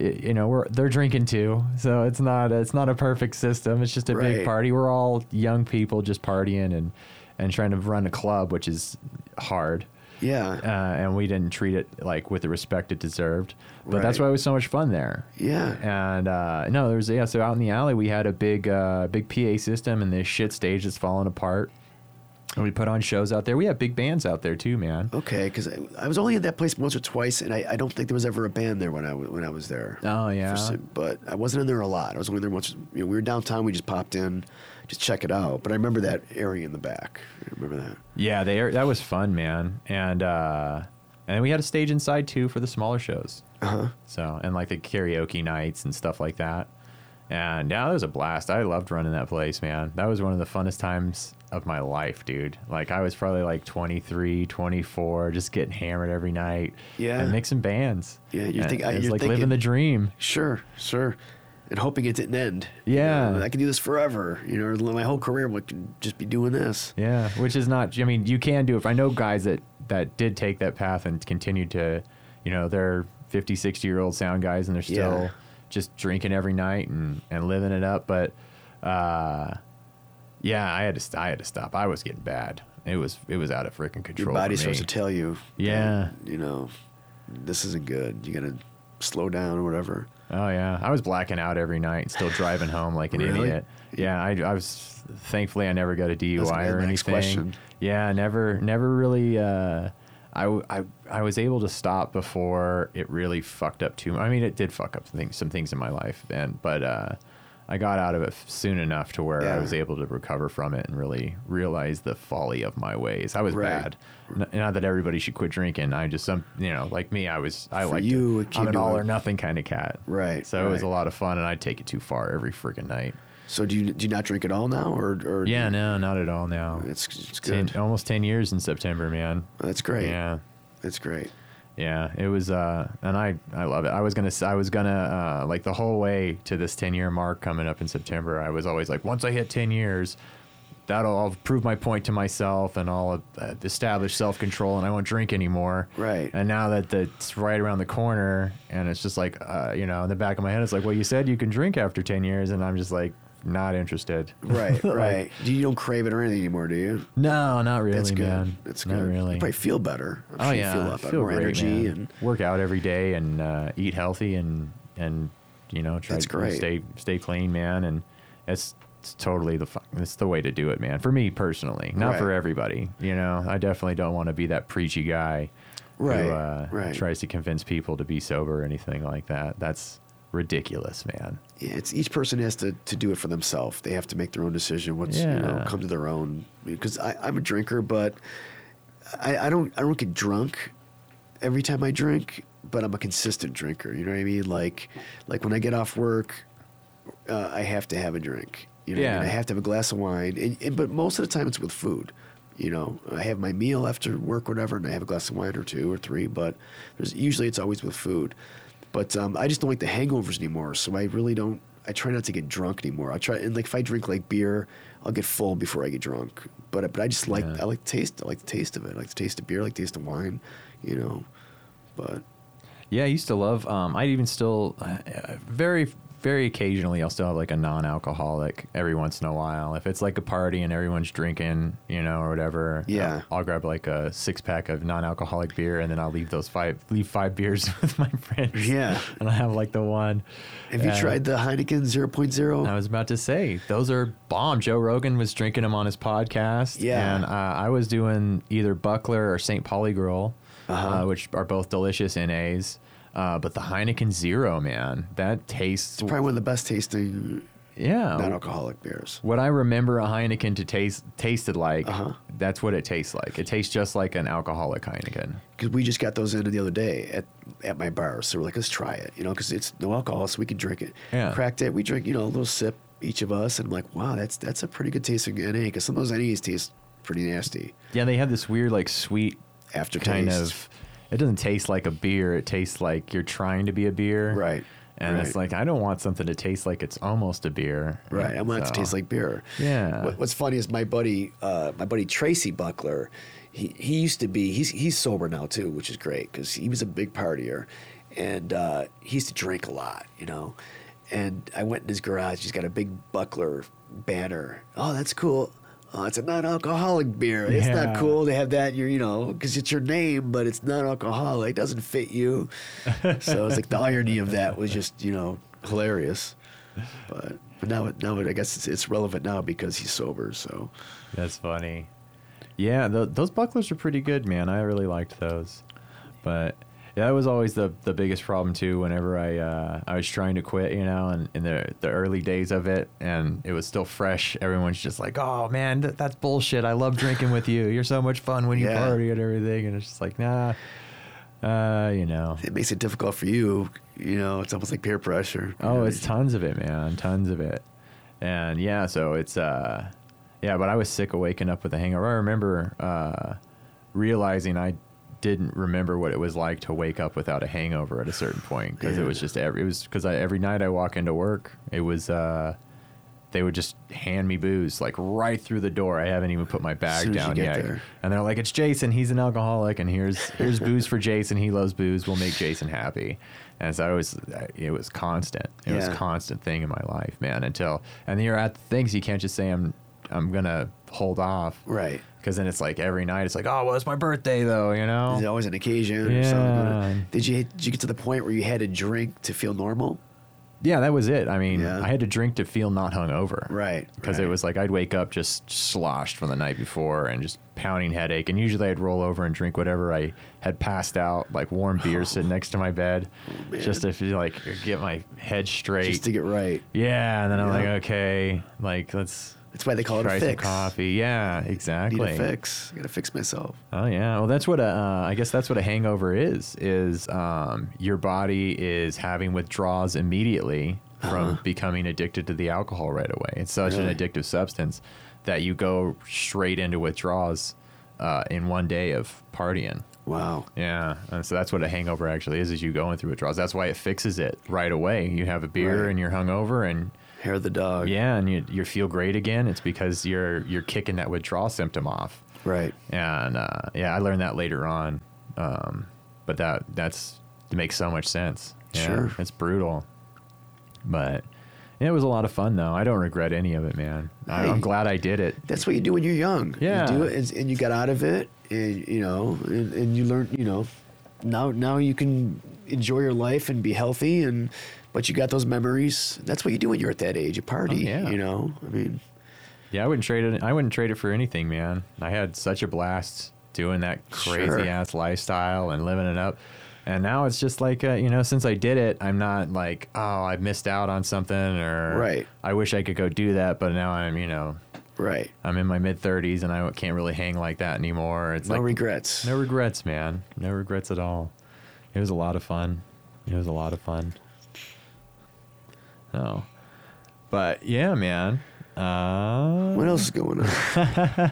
you know we're they're drinking too, so it's not it's not a perfect system. It's just a Right. big party. We're all young people just partying and and trying to run a club, which is hard. Yeah, Uh, and we didn't treat it like with the respect it deserved. But that's why it was so much fun there. yeah, And uh, no, there was yeah. So out in the alley, we had a big, uh, big PA system and this shit stage that's falling apart. And we put on shows out there. We have big bands out there too, man. Okay, because I, I was only in that place once or twice, and I, I don't think there was ever a band there when I when I was there. Oh, yeah? For but I wasn't in there a lot. I was only there once. You know, we were downtown. We just popped in, just check it out. But I remember that area in the back. I remember that. Yeah, they that was fun, man. And uh, and we had a stage inside too for the smaller shows. Uh huh. So and like the karaoke nights and stuff like that. And yeah, that was a blast. I loved running that place, man. That was one of the funnest times of my life, dude. Like I was probably like 23, 24, just getting hammered every night. Yeah. And mixing bands. Yeah, you're think- it was you're like thinking- living the dream. Sure, sure. And hoping it didn't end. You Yeah. know, I could do this forever. You know, my whole career would just be doing this. Yeah, which is not. I mean, you can do it. I know guys that that did take that path and continued to, you know, they're 50, 60 year old sound guys and they're still Yeah. just drinking every night and and living it up. But, uh, yeah, I had to. I had to stop. I was getting bad. It was it was out of freaking Your control. body for starts to tell you. Yeah. that, you know, this isn't good. You gotta slow down or whatever. Oh yeah, I was blacking out every night and still driving home like an Really? idiot. Yeah, I, I was thankfully I never got a DUI or anything. question. Yeah, never never really. Uh, I, I I was able to stop before it really fucked up too. I mean, it did fuck up some things, some things in my life, and but uh, I got out of it soon enough to where I was able to recover from it and really realize the folly of my ways. I was Right. bad. N- Not that everybody should quit drinking. I just some you know like me. I was I like you, it I'm an all or nothing kind of cat. Right, So it was a lot of fun, and I'd take it too far every freaking night. So do you do you not drink at all now, or or Yeah, no, not at all now. It's, it's Ten, good. almost ten years in September, man. That's great. Yeah, That's great. Yeah. It was, uh, and I, I love it. I was gonna, I was gonna, uh, like the whole way to this ten year mark coming up in September. I was always like, once I hit ten years, that'll I'll prove my point to myself, and I'll uh, establish self control, and I won't drink anymore. Right. And now that that's right around the corner, and it's just like, uh, you know, in the back of my head, it's like, well, you said you can drink after ten years, and I'm just like, not interested. Right, Like, right. You don't crave it or anything anymore? Do you? No, not really, That's good. man. That's Not good. really. You probably feel better. I'm oh sure yeah, you feel I lot feel more great, energy man. and work out every day and uh, eat healthy and and you know try That's to great. stay stay clean, man. And it's, it's totally the fu- it's the way to do it, man. For me personally, not for everybody. You know, I definitely don't want to be that preachy guy Right, who uh, right. tries to convince people to be sober or anything like that. That's ridiculous, man. yeah, it's each person has to, to do it for themselves. They have to make their own decision. What's you know come to their own. Because I, I'm a drinker, but I, I don't I don't get drunk every time I drink. But I'm a consistent drinker. You know what I mean? Like like when I get off work, uh, I have to have a drink. You know, what I, mean? Yeah. I have to have a glass of wine. And, and, but most of the time, it's with food. You know, I have my meal after work, whatever, and I have a glass of wine or two or three. But there's usually it's always with food. But um, I just don't like the hangovers anymore. So I really don't. I try not to get drunk anymore. I try and like if I drink like beer, I'll get full before I get drunk. But but I just like Yeah. I like the taste. I like the taste of it. I like the taste of beer. I like the taste of wine. You know, but Yeah, I used to love. Um, I even still, uh, very, very occasionally, I'll still have like a non-alcoholic every once in a while. If it's like a party and everyone's drinking, you know, or whatever. Yeah. I'll, I'll grab like a six-pack of non-alcoholic beer, and then I'll leave those five, leave five beers with my friends. Yeah. and I have like the one. have you Uh, tried the Heineken 0.0? I was about to say those are bomb. Joe Rogan was drinking them on his podcast. Yeah. and uh, I was doing either Buckler or St. Pauli Girl, Uh-huh. uh, which are both delicious NAs. Uh, but the Heineken Zero, man, that tastes. It's probably one of the best tasting yeah. non-alcoholic beers. What I remember a Heineken to taste tasted like, Uh-huh. that's what it tastes like. It tastes just like an alcoholic Heineken. Because we just got those in the other day at, at my bar. So we're like, let's try it, you know, because it's no alcohol, so we can drink it. Yeah. Cracked it. We drink, you know, a little sip each of us. And I'm like, wow, that's that's a pretty good tasting NA. Because some of those NAs taste pretty nasty. Yeah, they have this weird, like, sweet Aftertaste. kind of. It doesn't taste like a beer. It tastes like you're trying to be a beer. Right. And it's like I don't want something to taste like it's almost a beer. Right, I want it to taste like beer. Yeah. What, what's funny is my buddy, uh, my buddy Tracy Buckler. He he used to be. He's he's sober now too, which is great because he was a big partier, and uh, he used to drink a lot, you know. And I went in his garage. He's got a big Buckler banner. Oh, that's cool. Oh, it's a non-alcoholic beer. It's not cool to have that. in Your, you know, because it's your name, but it's non-alcoholic. It doesn't fit you. so it's like the irony of that was just, you know, hilarious. But but now now I guess it's, it's relevant now because he's sober. So That's funny. Yeah, th those bucklers are pretty good, man. I really liked those. But yeah, that was always the the biggest problem too. Whenever I uh, I was trying to quit, you know, and in the the early days of it, and it was still fresh. Everyone's just like, "Oh man, th- that's bullshit. I love drinking with you. You're so much fun when you Yeah. party and everything." And it's just like, nah, uh, you know. it makes it difficult for you. You know, it's almost like peer pressure. Oh, know? it's tons of it, man. Tons of it. And yeah, so it's uh yeah, but I was sick of waking up with a hangover. I remember uh realizing I didn't remember what it was like to wake up without a hangover at a certain point because it was just every it was because every night I walk into work, it was uh they would just hand me booze like right through the door. I haven't even put my bag soon down yet. there. And they're like, "It's Jason. He's an alcoholic, and here's here's booze for Jason. He loves booze. We'll make Jason happy." And so it was it was constant. It was a constant thing in my life, man. Until and you're at things you can't just say I'm I'm gonna hold off, right. Because then it's like every night it's like, oh well, it's my birthday though, you know. There's always an occasion. Or Yeah. something. Did you did you get to the point where you had to drink to feel normal? Yeah, that was it. I mean, Yeah. I had to drink to feel not hungover. Right, Because it was like I'd wake up just sloshed from the night before and just pounding headache. And usually I'd roll over and drink whatever I had passed out, like warm beer oh. sitting next to my bed, oh, man. just to feel like get my head straight. Just to get right. yeah, and then I'm like, okay, like let's That's why they call it try a some fix. coffee. Yeah, exactly. Need a fix. I gotta fix myself. Oh yeah, well that's what a, uh, I guess that's what a hangover is. Is um, your body is having withdrawals immediately from becoming addicted to the alcohol right away. It's such Really? an addictive substance that you go straight into withdrawals uh, in one day of partying. Wow. Yeah, and so that's what a hangover actually is: is you going through withdrawals. That's why it fixes it right away. You have a beer Right. and you're hungover, and Hair of the dog. yeah, and you you feel great again. It's because you're you're kicking that withdrawal symptom off Right. and uh, yeah, I learned that later on. Um, but that that's it makes so much sense. Yeah, Sure. it's brutal, but it was a lot of fun though. I don't regret any of it, man. I, I'm Hey. glad I did it. That's what you do when you're young. Yeah. You do it, and, and you got out of it, and you know, and, and you learn. You know, now now you can enjoy your life and be healthy, and but you got those memories. That's what you do when you're at that age. You party. Oh, yeah. You know. I mean, Yeah, I wouldn't trade it. I wouldn't trade it for anything, man. I had such a blast doing that crazy Sure. ass lifestyle and living it up. And now it's just like, uh, you know, since I did it, I'm not like, oh, I missed out on something or Right. I wish I could go do that, but now I'm, you know, right. I'm in my mid 30s and I can't really hang like that anymore. It's No like regrets. no regrets, man. No regrets at all. It was a lot of fun. It was a lot of fun. So, but yeah, man. Uh, What else is going on?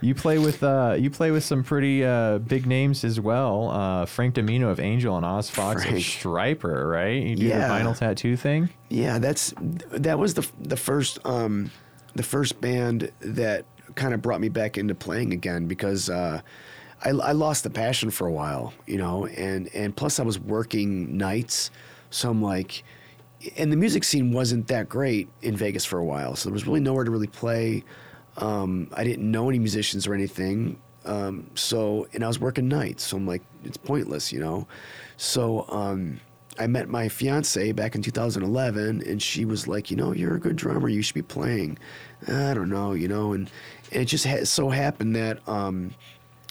you play with uh, you play with some pretty uh, big names as well. Uh, Frank DiMino of Angel and Oz Fox of Stryper, right? You do Yeah. the vinyl tattoo thing. Yeah, that's that was the the first um, the first band that kind of brought me back into playing again because uh, I, I lost the passion for a while, you know, and and plus I was working nights, so I'm like, and the music scene wasn't that great in Vegas for a while, so there was really nowhere to really play. Um, I didn't know any musicians or anything. Um, so, and I was working nights, so I'm like, it's pointless, you know. So, um, I met my fiance back in 2011, and she was like, you know, you're a good drummer, you should be playing. I don't know, you know, and, and it just ha- so happened that um,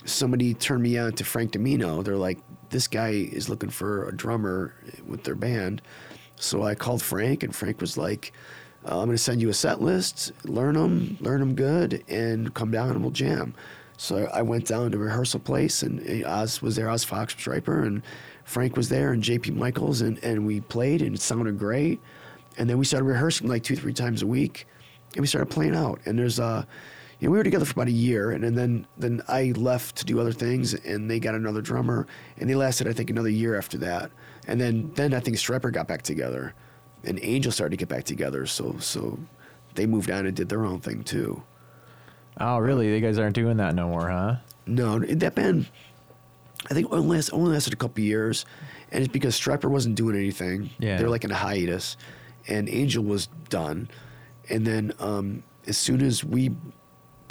somebody turned me on to Frank DiMino. They're like, this guy is looking for a drummer with their band. So I called Frank, and Frank was like, uh, I'm going to send you a set list, learn them, learn them good, and come down and we'll jam. So I went down to rehearsal place, and Oz was there, Oz Fox Stryper, and Frank was there, and JP Michaels, and, and we played, and it sounded great. And then we started rehearsing like two, three times a week, and we started playing out. And there's, uh, you know, we were together for about a year, and, and then then I left to do other things, and they got another drummer, and they lasted I think another year after that, and then then I think Stryper got back together, and Angel started to get back together, so so they moved on and did their own thing too. Oh, really? You guys aren't doing that no more, huh? No, that band, I think only lasted, only lasted a couple years, and it's because Stryper wasn't doing anything. Yeah. they were like in a hiatus, and Angel was done, and then um, as soon as we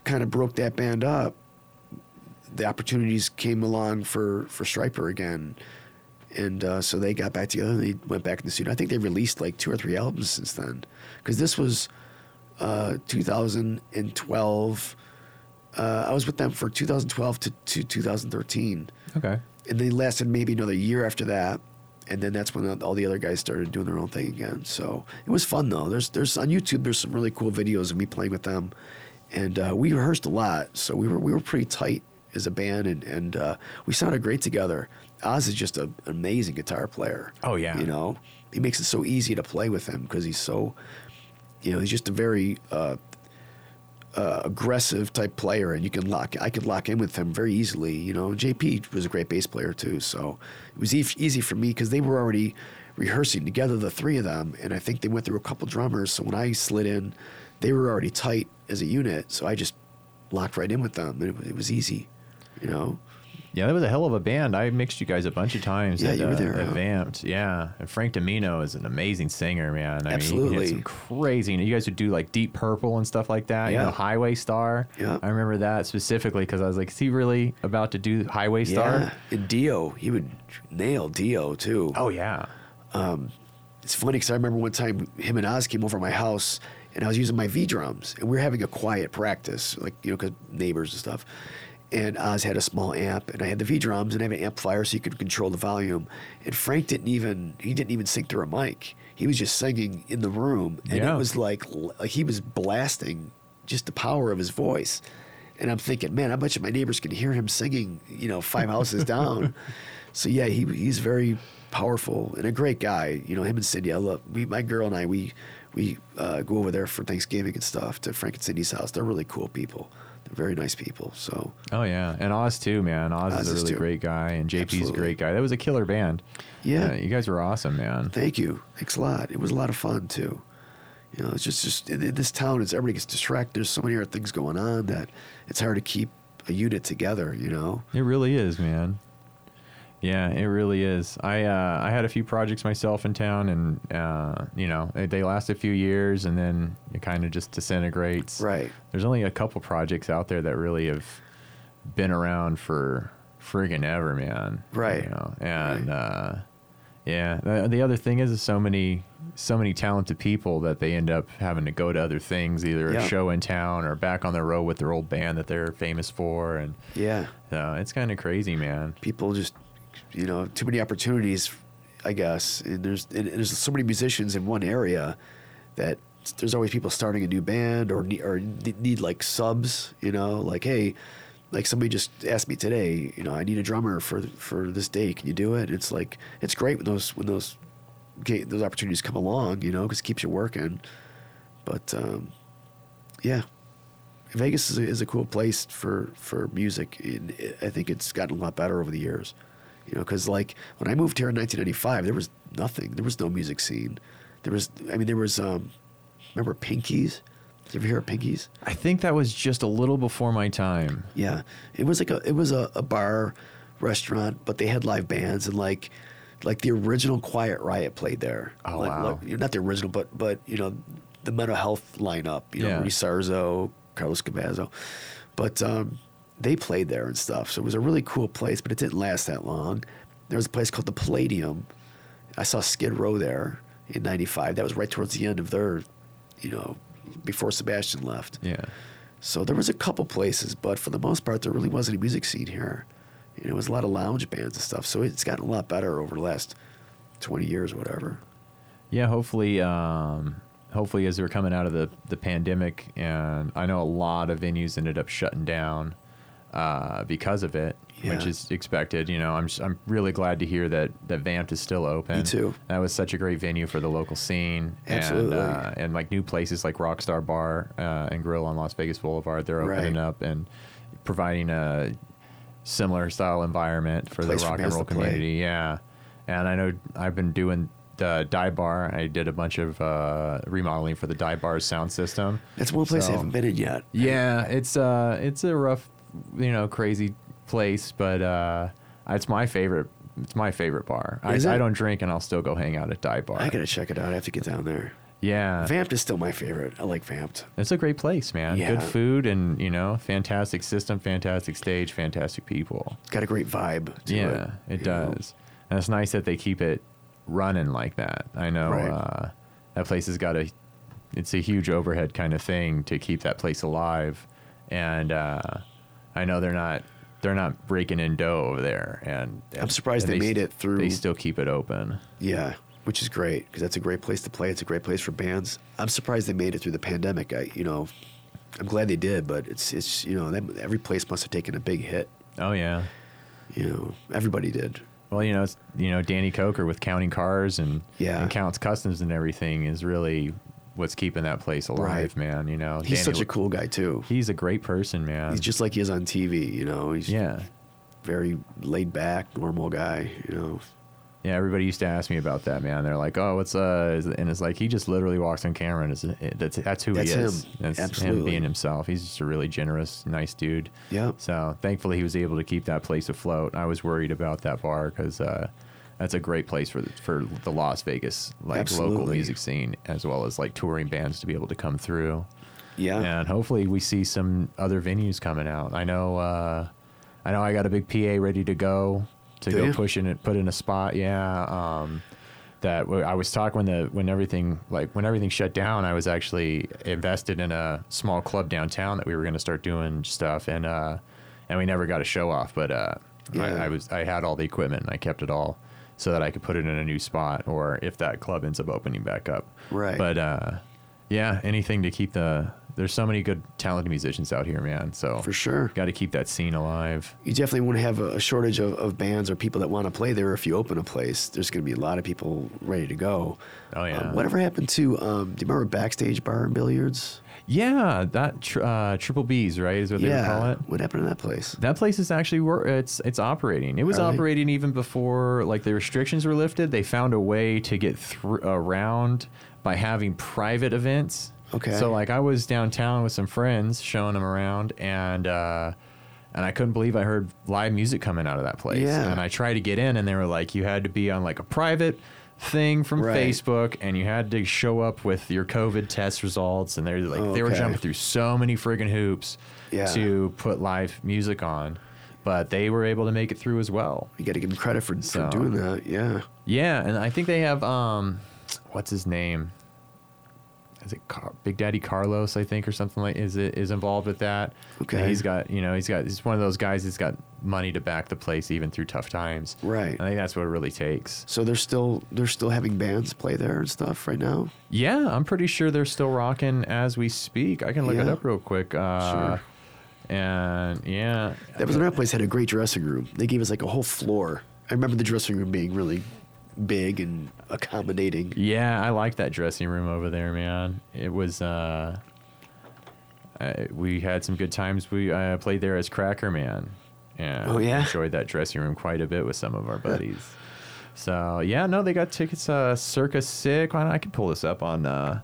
kind of broke that band up, the opportunities came along for for Stryper again, and uh, so they got back together. and They went back in the studio. I think they released like two or three albums since then, because this was uh, 2012. Uh, I was with them for 2012 to, to 2013, Okay. and they lasted maybe another year after that. And then that's when all the other guys started doing their own thing again. So it was fun though. There's there's on YouTube there's some really cool videos of me playing with them, and uh, we rehearsed a lot. So we were we were pretty tight as a band, and and uh, we sounded great together. Oz is just a, an amazing guitar player. Oh, yeah. you know he makes it so easy to play with him because he's so, you know, he's just a very uh, uh, aggressive type player, and you can lock. I could lock in with him very easily. You know, JP was a great bass player too, so it was e- easy for me because they were already rehearsing together, the three of them, and I think they went through a couple drummers. So when I slid in, they were already tight as a unit, so I just locked right in with them, and it, was- it was easy. You know, Yeah, that was a hell of a band. I mixed you guys a bunch of times. Yeah, at, you were uh, there, huh? Vamp'd. Yeah, and Frank DiMino is an amazing singer, man. I mean, he Absolutely. had some crazy. You guys would do like Deep Purple and stuff like that. You Yeah. know, Highway Star. Yeah. I remember that specifically because I was like, is he really about to do Highway Star? yeah. And Dio, he would nail Dio too. Oh yeah. It's funny because I remember one time him and Oz came over to my house and I was using my V drums and we were having a quiet practice, like, you know, because neighbors and stuff. And Oz had a small amp and I had the V drums and I have an amplifier so you could control the volume. And Frank didn't even, he didn't even sing through a mic. He was just singing in the room. And Yeah. it was like, like he was blasting just the power of his voice. And I'm thinking, man, I bet you my neighbors can hear him singing, you know, five houses down. So yeah, he he's very powerful and a great guy. You know, him and Cindy. I love we my girl and I we we uh, go over there for Thanksgiving and stuff to Frank and Cindy's house. They're really cool people. They're very nice people. So Oh yeah, and Oz too, man. Oz, Oz is a really too. great guy, and JP's a great guy. That was a killer band. Yeah. you guys were awesome, man. thank you. Thanks a lot. It was a lot of fun too. You know, it's just just in, in this town. It's everybody gets distracted. There's so many other things going on that it's hard to keep a unit together. You know. It really is, man. Yeah, it really is. I uh, I had a few projects myself in town, and uh, you know they, they last a few years, and then it kind of just disintegrates. Right. There's only a couple projects out there that really have been around for friggin' ever, man. Right. You know, and uh, yeah, the, the other thing is, is so many so many talented people that they end up having to go to other things, either Yeah. a show in town or back on the road with their old band that they're famous for, and Yeah. so it's kind of crazy, man. people just you know too many opportunities i guess. There's there's so many musicians in one area that there's always people starting a new band or need, or need like subs you know? Like hey like somebody just asked me today you know i need a drummer for for this day. Can you do it? It's like it's great when those when those those opportunities come along you know because it keeps you working. But um yeah. Vegas is a, is a cool place for for music. I think it's gotten a lot better over the years. You know, because like when I moved here in 1995, there was nothing. There was no music scene. There was, I mean, there was. um Remember Pinkies? Did you ever hear of Pinkies? I think that was just a little before my time. Yeah, it was like a it was a, a bar restaurant, but they had live bands and like like the original Quiet Riot played there. Oh, like, wow. like- not the original, but but you know the Metal Health lineup. You know, Yeah. Sarzo, Carlos Cavazo, but um, they played there and stuff. So it was a really cool place, but it didn't last that long. There was a place called the Palladium. I saw Skid Row there in '95. That was right towards the end of their, you know, before Sebastian left. Yeah. So there was a couple places, but for the most part, there really wasn't a music scene here. You know, it was a lot of lounge bands and stuff. So it's gotten a lot better over the last 20 years or whatever. Yeah, hopefully, um, hopefully, as we're coming out of the the pandemic, and I know a lot of venues ended up shutting down uh, because of it. which is expected. You know, I'm just, I'm really glad to hear that that Vamp'd is still open. Me too. That was such a great venue for the local scene. Absolutely. And, uh, and like new places like Rockstar Bar uh, and Grill on Las Vegas Boulevard, they're Right. opening up and providing a similar style environment for the place for rock and roll to play. community. Yeah, and I know I've been doing the dive bar. I did a bunch of uh, remodeling for the dive bar's sound system. That's one place So- I haven't been in yet. Yeah, it's uh, it's a rough, you know, crazy place, but uh, it's my favorite. It's my favorite bar. I, it? I don't drink, and I'll still go hang out at dive bar. I gotta check it out. I have to get down there. yeah, Vamp'd is still my favorite. I like Vamp'd. it's a great place, man. Yeah. Good food and you know, fantastic system, fantastic stage, fantastic people. Got a great vibe. To yeah, it, know? does. And it's nice that they keep it running like that. I know Right. uh, that place has got a it's a huge overhead kind of thing to keep that place alive. And uh, I know they're not they're not breaking in dough over there. And I'm surprised and they made s- it through- They still keep it open. Yeah, which is great because that's a great place to play. It's a great place for bands. I'm surprised they made it through the pandemic. I, you know, I'm glad they did, but it's it's you know that, every place must have taken a big hit. Oh yeah. You know, everybody did. Well, you know, it's, you know, Danny Koker with counting cars and Yeah. and Count's Kustoms and everything is really what's keeping that place alive, Right. man. You know, He's Danny such a cool guy too. He's a great person, man. He's just like he is on TV. You know, he's yeah, very laid back, normal guy. You know, yeah. Everybody used to ask me about that, man. They're like, "Oh, what's uh?" And it's like he just literally walks on camera, and it's, it, that's that's who That's he is. him. That's him Absolutely. being himself. He's just a really generous, nice dude. Yep. So thankfully, he was able to keep that place afloat. I was worried about that bar because uh, that's a great place for the, for the Las Vegas like local music scene as well as like touring bands to be able to come through. yeah, and hopefully we see some other venues coming out. I know, uh, I know, I got a big PA ready to go to Do go you? push in it, put in a spot. Yeah, um, that I was talking when the when everything like when everything shut down. I was actually invested in a small club downtown that we were going to start doing stuff, and uh, and we never got a show off, but uh, Yeah. I, I was I had all the equipment and I kept it all. So that I could put it in a new spot, or if that club ends up opening back up. Right. But uh, yeah, anything to keep the. There's so many good talented musicians out here, man. So for sure. got to keep that scene alive. You definitely won't have a, shortage of, of bands or people that want to play there if you open a place. There's going to be a lot of people ready to go. Oh yeah. Um, whatever happened to? Um, do you remember backstage bar and billiards? Yeah, that tr- uh, triple B's right is what they would call yeah. it. What happened to that place? That place is actually wor- it's it's operating. It was operating even before like the restrictions were lifted. They found a way to get thr around by having private events. Okay. So like I was downtown with some friends showing them around and uh and I couldn't believe I heard live music coming out of that place. Yeah. And I tried to get in and they were like you had to be on like a private thing from Right. Facebook and you had to show up with your COVID test results and they're like Oh, they were okay. jumping through so many friggin' hoops Yeah. to put live music on, but they were able to make it through as well. You got to give them credit for, So- for doing that. Yeah. Yeah, and I think they have um, what's his name? Is it Car- Big Daddy Carlos? I think or something like is it is involved with that. Okay. And he's got you know he's got he's one of those guys that's got money to back the place even through tough times. Right. I think that's what it really takes. So they're still they're still having bands play there and stuff right now. Yeah, I'm pretty sure they're still rocking as we speak. I can look it up real quick. Uh, Sure. And yeah, That was another place had a great dressing room. They gave us like a whole floor. I remember the dressing room being really big and accommodating. Yeah, I like that dressing room over there, man. It was. uh I, We had some good times. We uh, played there as Cracker Man, and Oh, yeah? enjoyed that dressing room quite a bit with some of our buddies. so yeah, no, they got tickets. Uh, Circa Sick. Why not? I can pull this up on uh,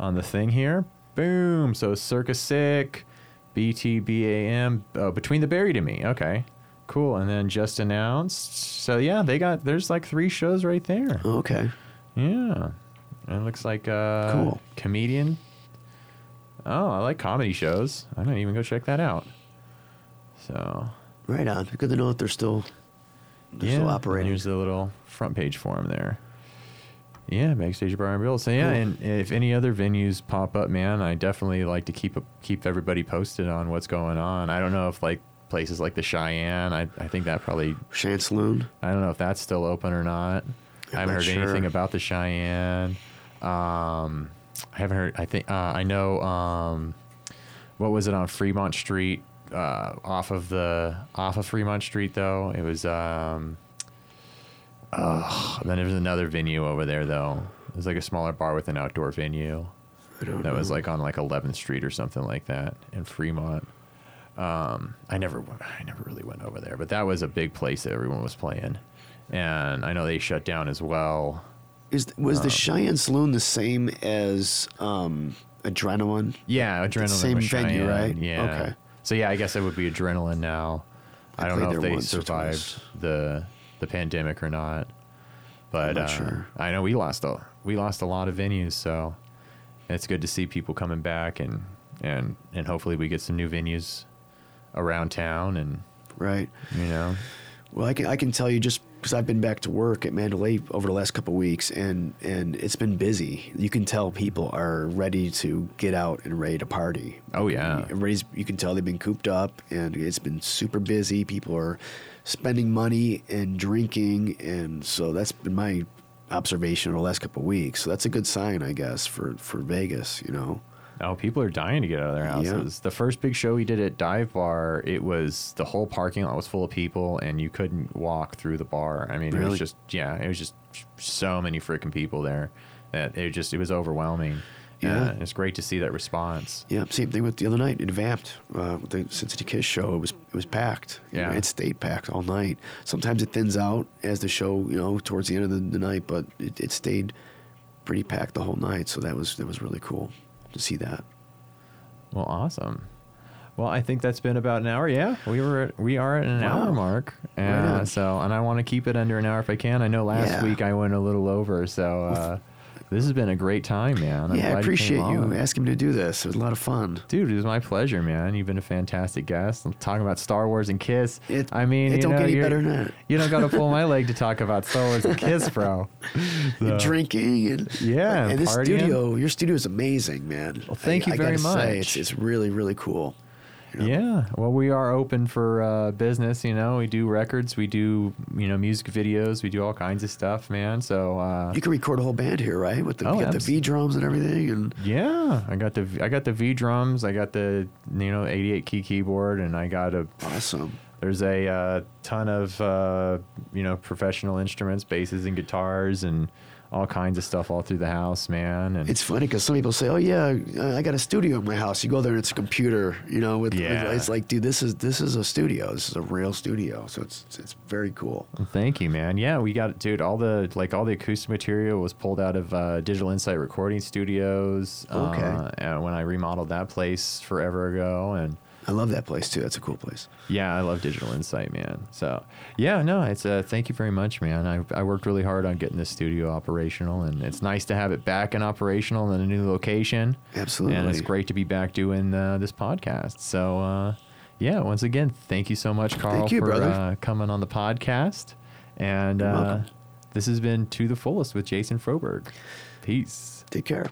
on the thing here. Boom. So Circus Sick, BTBAM, oh, Between the Buried and Me. Okay, cool. And then just announced. So yeah, they got. There's like three shows right there. Oh, okay. Yeah. And it looks like uh Cool. comedian. Oh, I like comedy shows. I might even go check that out. So Right on. Good to know that they're still they're yeah, still operating. Here's the little front page for him there. Yeah, backstage bar and bill. So yeah, Cool. and if any other venues pop up, man, I definitely like to keep keep everybody posted on what's going on. I don't know if like places like the Cheyenne, I I think that probably Cheyenne Saloon. I don't know if that's still open or not. I haven't heard anything about the Cheyenne. Um, I haven't heard. I think uh, I know. Um, what was it on Fremont Street? uh, off of the off of Fremont Street though. It was um. Uh, then there was another venue over there though. It was like a smaller bar with an outdoor venue. That was like on like 11th Street or something like that in Fremont. Um, I never, I never really went over there, but that was a big place that everyone was playing, and I know they shut down as well. Is was uh, the Cheyenne Saloon the same as um, Adrenaline? Yeah, adrenaline. same venue, right? Yeah. Okay. So yeah, I guess it would be adrenaline now. I I, don't know if they survived the the pandemic or not, but not uh, sure. I know we lost a we lost a lot of venues, so it's good to see people coming back and and and hopefully we get some new venues around town and Right. you know Well, I can I can tell you just because I've been back to work at Mandalay over the last couple of weeks, and and it's been busy. You can tell people are ready to get out and ready to party. Oh, yeah. everybody's. You can tell they've been cooped up, and it's been super busy. People are spending money and drinking, and so that's been my observation over the last couple of weeks. So that's a good sign, I guess, for for Vegas. You know. Oh, people are dying to get out of their Yeah. houses. The first big show we did at Dive Bar, it was the whole parking lot was full of people, and you couldn't walk through the bar. I mean, it was just yeah, it was just so many freaking people there that it just it was overwhelming. Yeah. Uh, it's great to see that response. Yeah, same thing with the other night in Vamp'd, uh, with the Cincinnati Kiss show. It was it was packed. You know, Yeah. it stayed packed all night. Sometimes it thins out as the show, you know, towards the end of the, the night, but it, it stayed pretty packed the whole night. So that was that was really cool to see that. Well, awesome. Well, I think that's been about an hour. Yeah, we were we are at an Wow. hour mark, Right uh, so and I want to keep it under an hour if I can. I know last Yeah. week I went a little over, so uh, this has been a great time, man. I'm yeah, I you appreciate you on. asking me to do this. It was a lot of fun. Dude, it was my pleasure, man. You've been a fantastic guest. I'm talking about Star Wars and Kiss. It- I mean, it you don't know, get any better than that. You don't got to pull my leg to talk about Star Wars and Kiss, bro. So- Drinking and Yeah, and this studio, your studio is amazing, man. Well, thank I- you I very gotta Say, it's it's really really cool. You know? Yeah. Well, we are open for uh, business. You know, we do records, we do you know music videos, we do all kinds of stuff, man. So uh, You can record a whole band here, right? With the, Oh, the V drums and everything, and yeah, I got the I got the V drums, I got the you know 88 key keyboard, and I got a awesome. There's a uh, ton of uh, you know professional instruments, basses and guitars, and all kinds of stuff all through the house, man. And It's funny because some people say, "Oh yeah, I got a studio in my house." You go there and it's a computer, you know. With, with- Yeah. it's like, dude, this is this is a studio. This is a real studio. So it's it's very cool. thank you, man. Yeah, we got dude. All the like all the acoustic material was pulled out of uh, Digital Insight Recording Studios. Okay. Uh, when I remodeled that place forever ago, and I love that place too. That's a cool place. Yeah, I love Digital Insight, man. So, yeah, no, it's uh, thank you very much, man. I, I worked really hard on getting this studio operational, and it's nice to have it back and operational in a new location. Absolutely. and it's great to be back doing uh, this podcast. So, uh, yeah, once again, thank you so much, Carl, you, for brother. uh, coming on the podcast. And uh, this has been to the fullest with Jason Froberg. Peace. Take care.